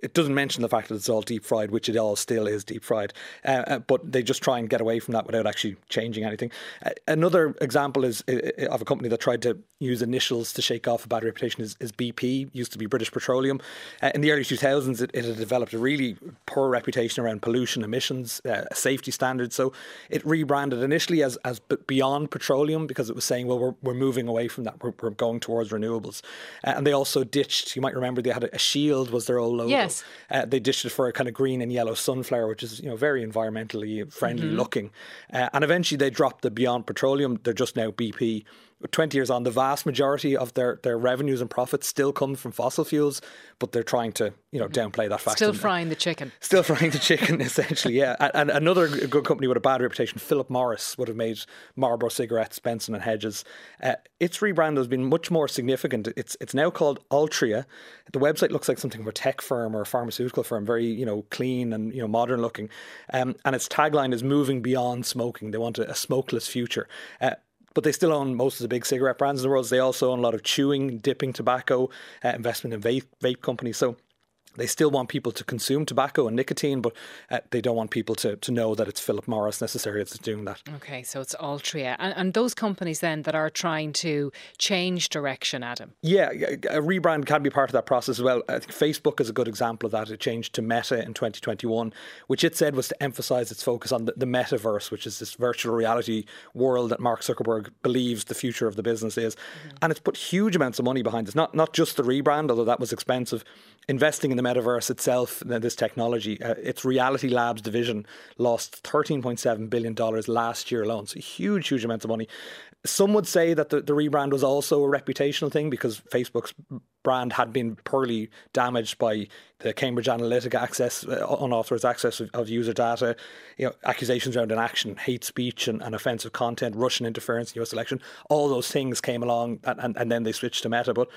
Speaker 5: it doesn't mention the fact that it's all deep fried, which it all still is deep fried. Uh, uh, but they just try and get away from that without actually changing anything. Uh, another example is uh, uh, of a company that tried to use initials to shake off a bad reputation is, is BP, used to be British Petroleum. Uh, in the early 2000s, it, it, had developed a really poor reputation around pollution, emissions, safety standards. So it rebranded initially as, as Beyond Petroleum because it was saying, well, we're, we're moving away from that. We're, we're going towards renewables. and they also ditched, you might remember, they had a, a shield was their old logo.
Speaker 6: Yeah. Yes.
Speaker 5: Uh, they ditched it for a kind of green and yellow sunflower, which is you know very environmentally friendly mm-hmm. looking. Uh, and eventually they dropped the Beyond Petroleum. They're just now BP. 20 years on, the vast majority of their, their revenues and profits still come from fossil fuels, but they're trying to, you know, downplay that fact.
Speaker 6: Still frying the chicken.
Speaker 5: Still frying the chicken, essentially, yeah. And, and another good company with a bad reputation, Philip Morris, would have made Marlboro cigarettes, Benson and Hedges. Uh, its rebrand has been much more significant. It's it's now called Altria. The website looks like something of a tech firm or a pharmaceutical firm, very, you know, clean and, you know, modern looking. Um, and its tagline is moving beyond smoking. They want a, a smokeless future. Uh, but they still own most of the big cigarette brands in the world. They also own a lot of chewing, dipping tobacco, uh, investment in vape, vape companies. So they still want people to consume tobacco and nicotine, but uh, they don't want people to, to know that it's Philip Morris necessarily that's doing that.
Speaker 6: Okay, so it's Altria. And, and those companies then that are trying to change direction, Adam?
Speaker 5: Yeah, a rebrand can be part of that process as well. I think Facebook is a good example of that. It changed to Meta in 2021, which it said was to emphasize its focus on the, the metaverse, which is this virtual reality world that Mark Zuckerberg believes the future of the business is. Mm-hmm. And it's put huge amounts of money behind this, not, not just the rebrand, although that was expensive, investing in the metaverse itself, this technology, uh, its Reality Labs division lost $13.7 billion last year alone. So huge, huge amounts of money. Some would say that the, the rebrand was also a reputational thing because Facebook's brand had been poorly damaged by the Cambridge Analytica access, uh, unauthorized access of, of, user data, you know, accusations around inaction, hate speech, and, and, offensive content, Russian interference in US election. All those things came along, and, and, and then they switched to Meta. But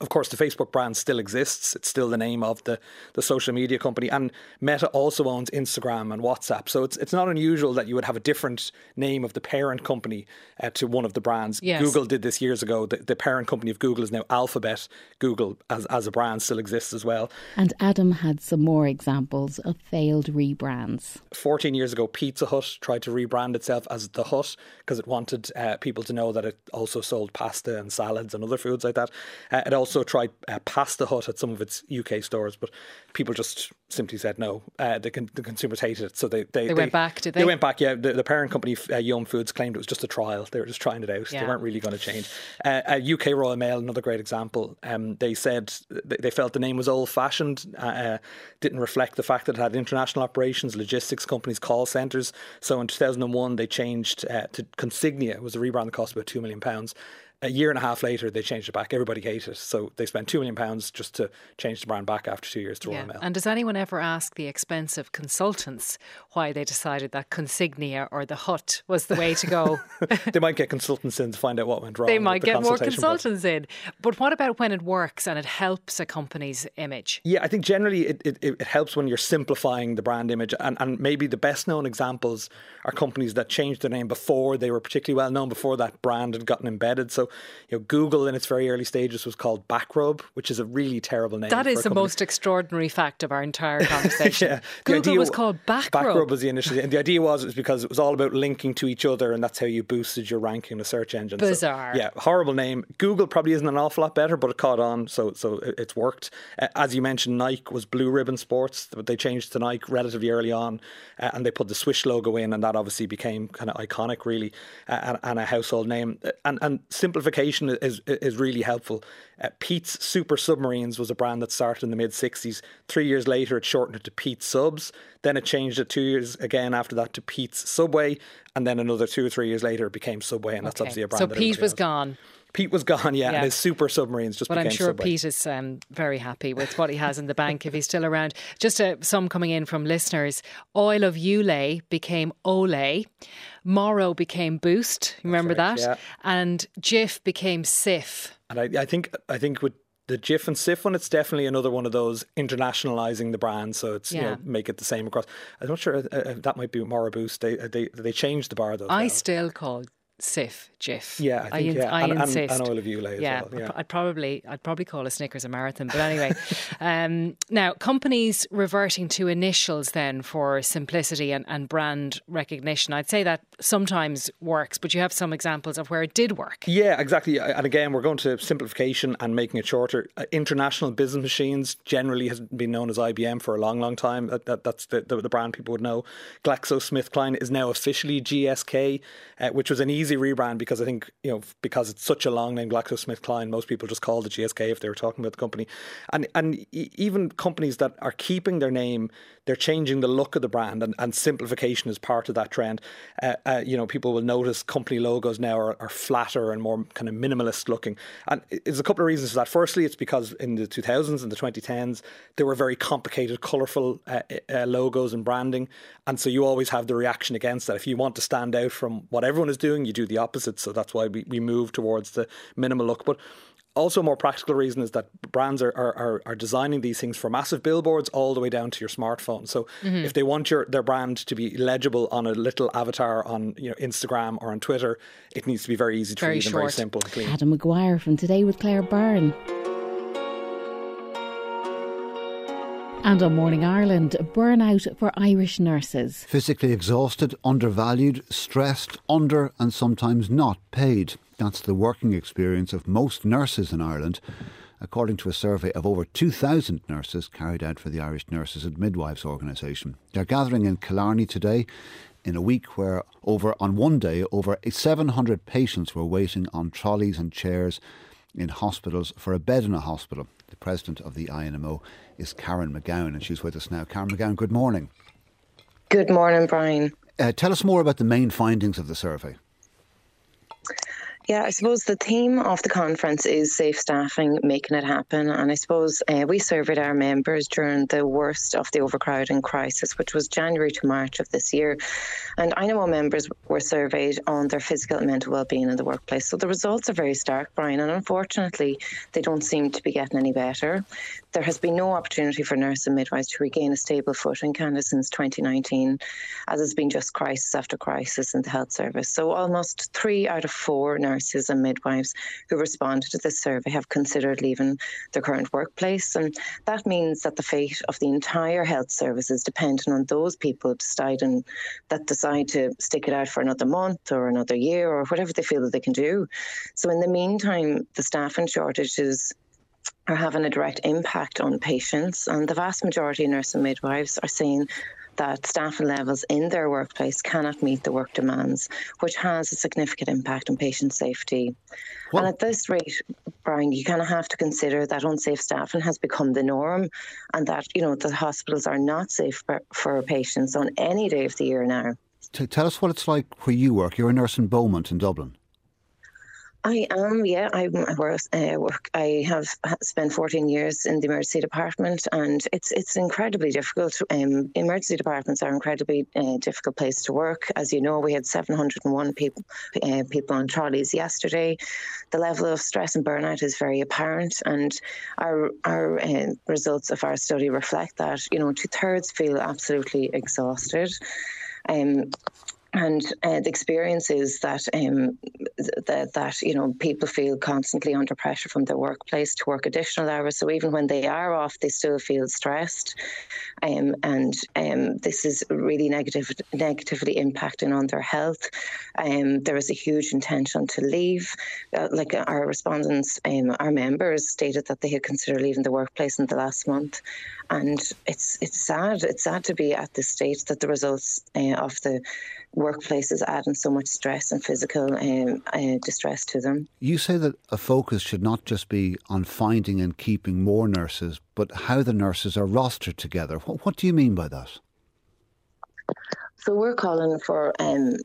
Speaker 5: of course, the Facebook brand still exists. It's still the name of the, the social media company. And Meta also owns Instagram and WhatsApp. So it's, it's not unusual that you would have a different name of the parent company uh, to one of the brands.
Speaker 6: Yes.
Speaker 5: Google did this years ago. The, the, parent company of Google is now Alphabet. Google, as, as a brand, still exists as well.
Speaker 1: And Adam had some more examples of failed rebrands.
Speaker 5: 14 years ago, Pizza Hut tried to rebrand itself as The Hut because it wanted uh, people to know that it also sold pasta and salads and other foods like that. Uh, it also tried uh, Pasta Hut at some of its UK stores, but people just simply said no. Uh, the, con- the, consumers hated it, so they
Speaker 6: they, they went back. Did they?
Speaker 5: They went back. Yeah, the, the parent company uh, Yum Foods claimed it was just a trial. They were just trying it out. Yeah. They weren't really going to change. UK uh, Royal Mail, another great example. Um, they said they felt the name was old fashioned, uh, uh, didn't reflect the fact that it had international operations, logistics companies, call centres. So in 2001, they changed to Consignia. It was a rebrand that cost about two million pounds a year and a half later, they changed it back. Everybody hated it. So they spent £2 million just to change the brand back after two years to yeah. Royal Mail.
Speaker 6: And does anyone ever ask the expensive consultants why they decided that Consignia or the Hut was the way to go?
Speaker 5: they might get consultants in to find out what went wrong.
Speaker 6: They might
Speaker 5: the
Speaker 6: get more consultants in. But what about when it works and it helps a company's image?
Speaker 5: Yeah, I think generally it, it, it helps when you're simplifying the brand image. And, and maybe the best known examples are companies that changed their name before they were particularly well known, before that brand had gotten embedded. So you know, Google in its very early stages was called Backrub, which is a really terrible name.
Speaker 6: That is the most extraordinary fact of our entire conversation. yeah, Google was called Backrub.
Speaker 5: Backrub was the initial, and the idea was it was because it was all about linking to each other, and that's how you boosted your ranking in the search engine.
Speaker 6: Bizarre.
Speaker 5: So, yeah, horrible name. Google probably isn't an awful lot better, but it caught on, so so it's worked. Uh, as you mentioned, Nike was Blue Ribbon Sports, but they changed to Nike relatively early on, uh, and they put the Swish logo in, and that obviously became kind of iconic, really, uh, and, and, a household name. And and simplification is is really helpful. Uh, Pete's Super Submarines was a brand that started in the mid '60s. Three years later, it shortened it to Pete's Subs. Then it changed it two years again after that to Pete's Subway, and then another two or three years later, it became Subway, and that's okay. obviously a brand.
Speaker 6: That So Pete was gone.
Speaker 5: Pete was gone, yeah, yeah. and his super submarines just.
Speaker 6: But I'm sure
Speaker 5: Subway.
Speaker 6: Pete is um, very happy with what he has in the bank if he's still around. Just uh, some coming in from listeners. Oil of Ulay became Olay. Moro became Boost. Remember right, that? Yeah. And Jif became Cif.
Speaker 5: And I, I think I think with the Jif and Cif one, it's definitely another one of those internationalizing the brand. So it's yeah. you know make it the same across. I'm not sure uh, uh that might be Moro Boost. They they they changed the bar though.
Speaker 6: I still call Cif, Jif.
Speaker 5: Yeah, I, think, I, yeah. I and, insist. And, and oil of Ulay
Speaker 6: yeah,
Speaker 5: well. Yeah,
Speaker 6: I'd probably, I'd probably call a Snickers a marathon. But anyway, um, now companies reverting to initials then for simplicity and, and brand recognition. I'd say that sometimes works, but you have some examples of where it did work.
Speaker 5: Yeah, exactly. And again, we're going to simplification and making it shorter. Uh, international Business Machines generally has been known as IBM for a long, long time. That, that that's the, the, the brand people would know. GlaxoSmithKline is now officially GSK, uh, which was an easy easy rebrand because I think you know because it's such a long name, GlaxoSmithKline. Most people just call it GSK if they were talking about the company, and and even companies that are keeping their name, they're changing the look of the brand, and, and simplification is part of that trend. Uh, uh, you know, people will notice company logos now are, are flatter and more kind of minimalist looking, and there's a couple of reasons for that. Firstly, it's because in the 2000s and the 2010s there were very complicated, colourful uh, uh, logos and branding, and so you always have the reaction against that. If you want to stand out from what everyone is doing, you do the opposite. So that's why we, we move towards the minimal look. But also, a more practical reason is that brands are, are, are, designing these things for massive billboards all the way down to your smartphone. So, mm-hmm. if they want your their brand to be legible on a little avatar on you know Instagram or on Twitter, it needs to be very easy to
Speaker 6: very
Speaker 5: read
Speaker 6: short.
Speaker 5: and very simple and clean.
Speaker 1: Adam Maguire from Today with Claire Byrne. And on Morning Ireland, burnout for Irish nurses.
Speaker 11: Physically exhausted, undervalued, stressed, under and sometimes not paid. That's the working experience of most nurses in Ireland, according to a survey of over 2,000 nurses carried out for the Irish Nurses and Midwives organisation. They're gathering in Killarney today in a week where over on one day over 700 patients were waiting on trolleys and chairs in hospitals for a bed in a hospital. The president of the INMO is Karen McGowan, and she's with us now. Karen McGowan, good morning.
Speaker 12: Good morning, Brian.
Speaker 11: Uh, tell us more about the main findings of the survey.
Speaker 12: Yeah, I suppose the theme of the conference is safe staffing, making it happen. And I suppose uh, we surveyed our members during the worst of the overcrowding crisis, which was January to March of this year. And I know our members were surveyed on their physical and mental well-being in the workplace. So the results are very stark, Brian. And unfortunately, they don't seem to be getting any better. There has been no opportunity for nurses and midwives to regain a stable footing, in Canada, since 2019, as it's been just crisis after crisis in the health service. So almost three out of four nurses and midwives who responded to this survey have considered leaving their current workplace. And that means that the fate of the entire health service is dependent on those people deciding that decide to stick it out for another month or another year or whatever they feel that they can do. So in the meantime, the staffing shortages are having a direct impact on patients, and the vast majority of nurses and midwives are saying that staffing levels in their workplace cannot meet the work demands, which has a significant impact on patient safety. What? And at this rate, Brian, you kind of have to consider that unsafe staffing has become the norm and that, you know, the hospitals are not safe for, for patients on any day of the year now.
Speaker 11: Tell us what it's like where you work. You're a nurse in Beaumont in Dublin.
Speaker 12: I am, yeah. I, work, uh, work. I have spent 14 years in the emergency department, and it's it's incredibly difficult. Um, emergency departments are incredibly uh, difficult place to work. As you know, we had 701 people uh, people on trolleys yesterday. The level of stress and burnout is very apparent, and our our uh, results of our study reflect that. You know, two thirds feel absolutely exhausted. Um, and uh, the experience is that um, that that you know people feel constantly under pressure from their workplace to work additional hours. So even when they are off, they still feel stressed, um, and um, this is really negative negatively impacting on their health. Um, there is a huge intention to leave. Uh, like our respondents, um, our members stated that they had considered leaving the workplace in the last month, and it's it's sad. It's sad to be at this stage that the results uh, of the workplaces adding so much stress and physical um, uh, distress to them.
Speaker 11: You say that a focus should not just be on finding and keeping more nurses, but how the nurses are rostered together. What, what do you mean by that?
Speaker 12: So we're calling for um,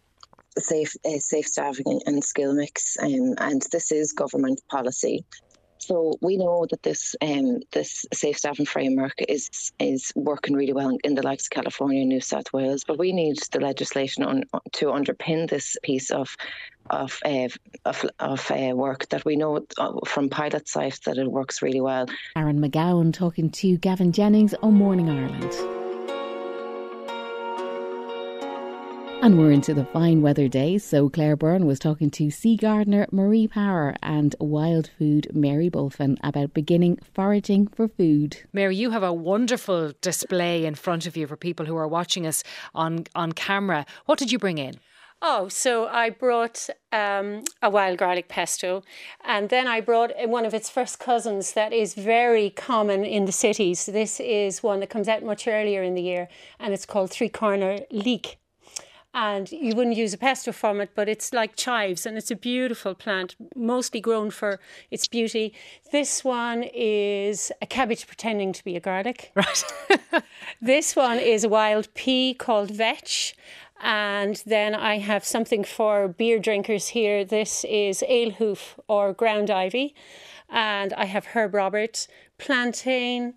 Speaker 12: safe uh, safe staffing and skill mix, um, and this is government policy. So we know that this um, this safe staffing framework is is working really well in the likes of California and New South Wales, but we need the legislation on, to underpin this piece of of uh, of, of uh, work that we know uh, from pilot sites that it works really well.
Speaker 1: Karen McGowan talking to Gavin Jennings on Morning Ireland. And we're into the fine weather days, so Claire Byrne was talking to sea gardener Marie Power and wild food Mary Bulfin about beginning foraging for food.
Speaker 6: Mary, you have a wonderful display in front of you for people who are watching us on, on camera. What did you bring in?
Speaker 13: Oh, so I brought um, a wild garlic pesto, and then I brought one of its first cousins that is very common in the cities. This is one that comes out much earlier in the year, and it's called three corner leek and you wouldn't use a pesto from it, but it's like chives and it's a beautiful plant, mostly grown for its beauty. This one is a cabbage pretending to be a garlic.
Speaker 6: Right.
Speaker 13: this one is a wild pea called vetch. And then I have something for beer drinkers here. This is ale hoof or ground ivy. And I have herb Robert, plantain,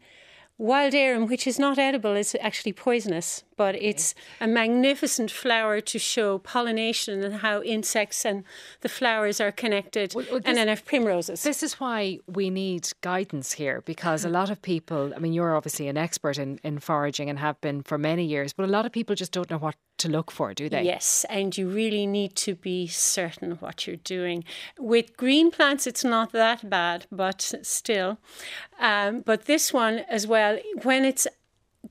Speaker 13: wild arum, which is not edible, is actually poisonous, but it's a magnificent flower to show pollination and how insects and the flowers are connected. Well, well, this, and then I have primroses.
Speaker 6: This is why we need guidance here because a lot of people, I mean, you're obviously an expert in, in foraging and have been for many years, but a lot of people just don't know what to look for, do they?
Speaker 13: Yes, and you really need to be certain what you're doing. With green plants, it's not that bad, but still. Um, but this one as well, when it's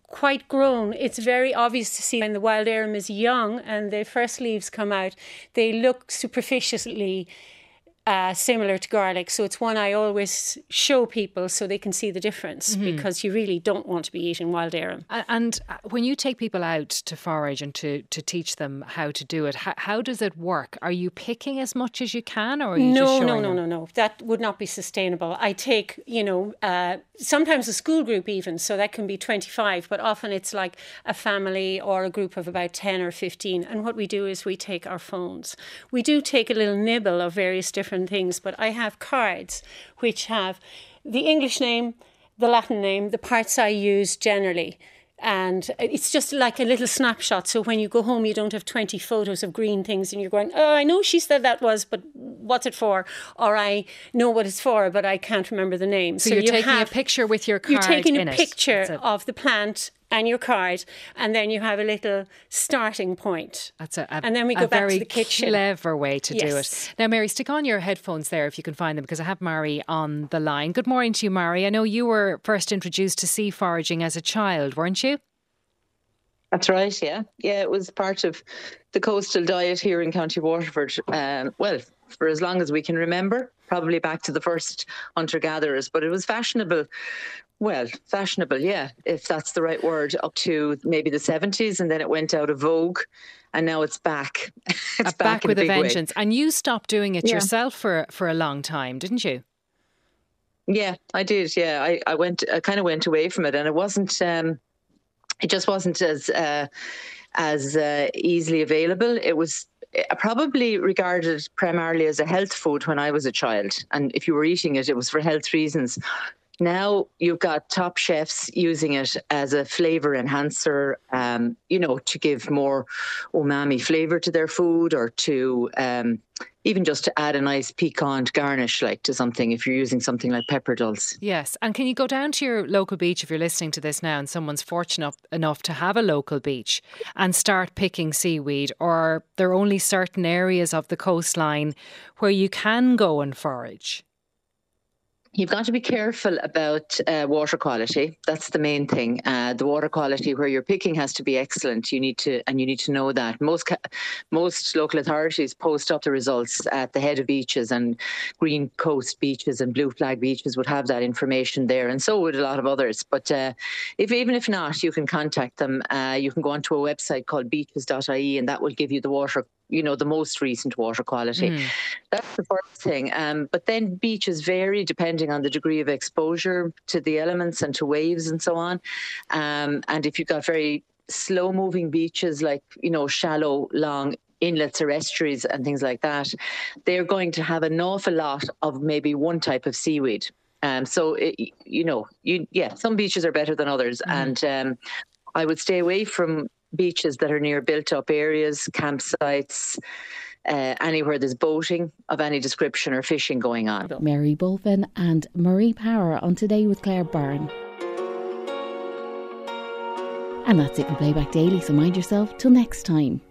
Speaker 13: quite grown, it's very obvious to see when the wild arum is young and the first leaves come out, they look superficially uh, similar to garlic. So it's one I always show people so they can see the difference mm-hmm. because you really don't want to be eating wild arum.
Speaker 6: And uh, when you take people out to forage and to, to teach them how to do it, how, how does it work? Are you picking as much as you can or
Speaker 13: no, no, no, no, no. That would not be sustainable. I take, you know, uh, sometimes a school group even, so that can be 25, but often it's like a family or a group of about 10 or 15. And what we do is we take our phones. We do take a little nibble of various different different things, but I have cards which have the English name, the Latin name, the parts I use generally. And it's just like a little snapshot. So when you go home, you don't have 20 photos of green things and you're going, oh, I know she said that was, but what's it for? Or I know what it's for, but I can't remember the name.
Speaker 6: So, so you're you taking have, a picture with your card
Speaker 13: You're taking a picture of the plant and your card, and then you have a little starting point.
Speaker 6: That's a, a
Speaker 13: and then we go back to the kitchen.
Speaker 6: Clever way to yes. do it. Now, Mary, stick on your headphones there if you can find them, because I have Mary on the line. Good morning to you, Mary. I know you were first introduced to sea foraging as a child, weren't you?
Speaker 14: That's right. Yeah, yeah. It was part of the coastal diet here in County Waterford. Um, well, for as long as we can remember, probably back to the first hunter gatherers. But it was fashionable well, fashionable, yeah, if that's the right word, up to maybe the 70s, and then it went out of vogue, and now it's back. it's
Speaker 6: back, back with a, vengeance. Way. And you stopped doing it yeah. yourself for for a long time, didn't you?
Speaker 14: Yeah, I did. Yeah, I, I went, I kind of went away from it, and it wasn't, um, it just wasn't as uh, as uh, easily available. It was uh, probably regarded primarily as a health food when I was a child. And if you were eating it, it was for health reasons. Now you've got top chefs using it as a flavor enhancer, um, you know, to give more umami flavor to their food or to um, even just to add a nice piquant garnish like to something if you're using something like pepper dulse.
Speaker 6: Yes, and can you go down to your local beach if you're listening to this now and someone's fortunate enough to have a local beach and start picking seaweed or there are only certain areas of the coastline where you can go and forage?
Speaker 14: You've got to be careful about uh, water quality. That's the main thing. Uh, the water quality where you're picking has to be excellent. You need to, and you need to know that. Most most local authorities post up the results at the head of beaches, and Green Coast beaches and Blue Flag beaches would have that information there, and so would a lot of others. But uh, if even if not, you can contact them. Uh, you can go onto a website called beaches.ie, and that will give you the water you know the most recent water quality. Mm. That's the first thing. Um, but then beaches vary depending on the degree of exposure to the elements and to waves and so on. Um, and if you've got very slow moving beaches like you know shallow long inlets or estuaries and things like that, they're going to have an awful lot of maybe one type of seaweed. Um, so it, you know, you yeah, some beaches are better than others, mm. and um, I would stay away from beaches that are near built up areas, campsites. Uh, anywhere there's boating of any description or fishing going on.
Speaker 1: Mary Bulfin and Marie Power on Today with Claire Byrne. And that's it for Playback Daily, so mind yourself till next time.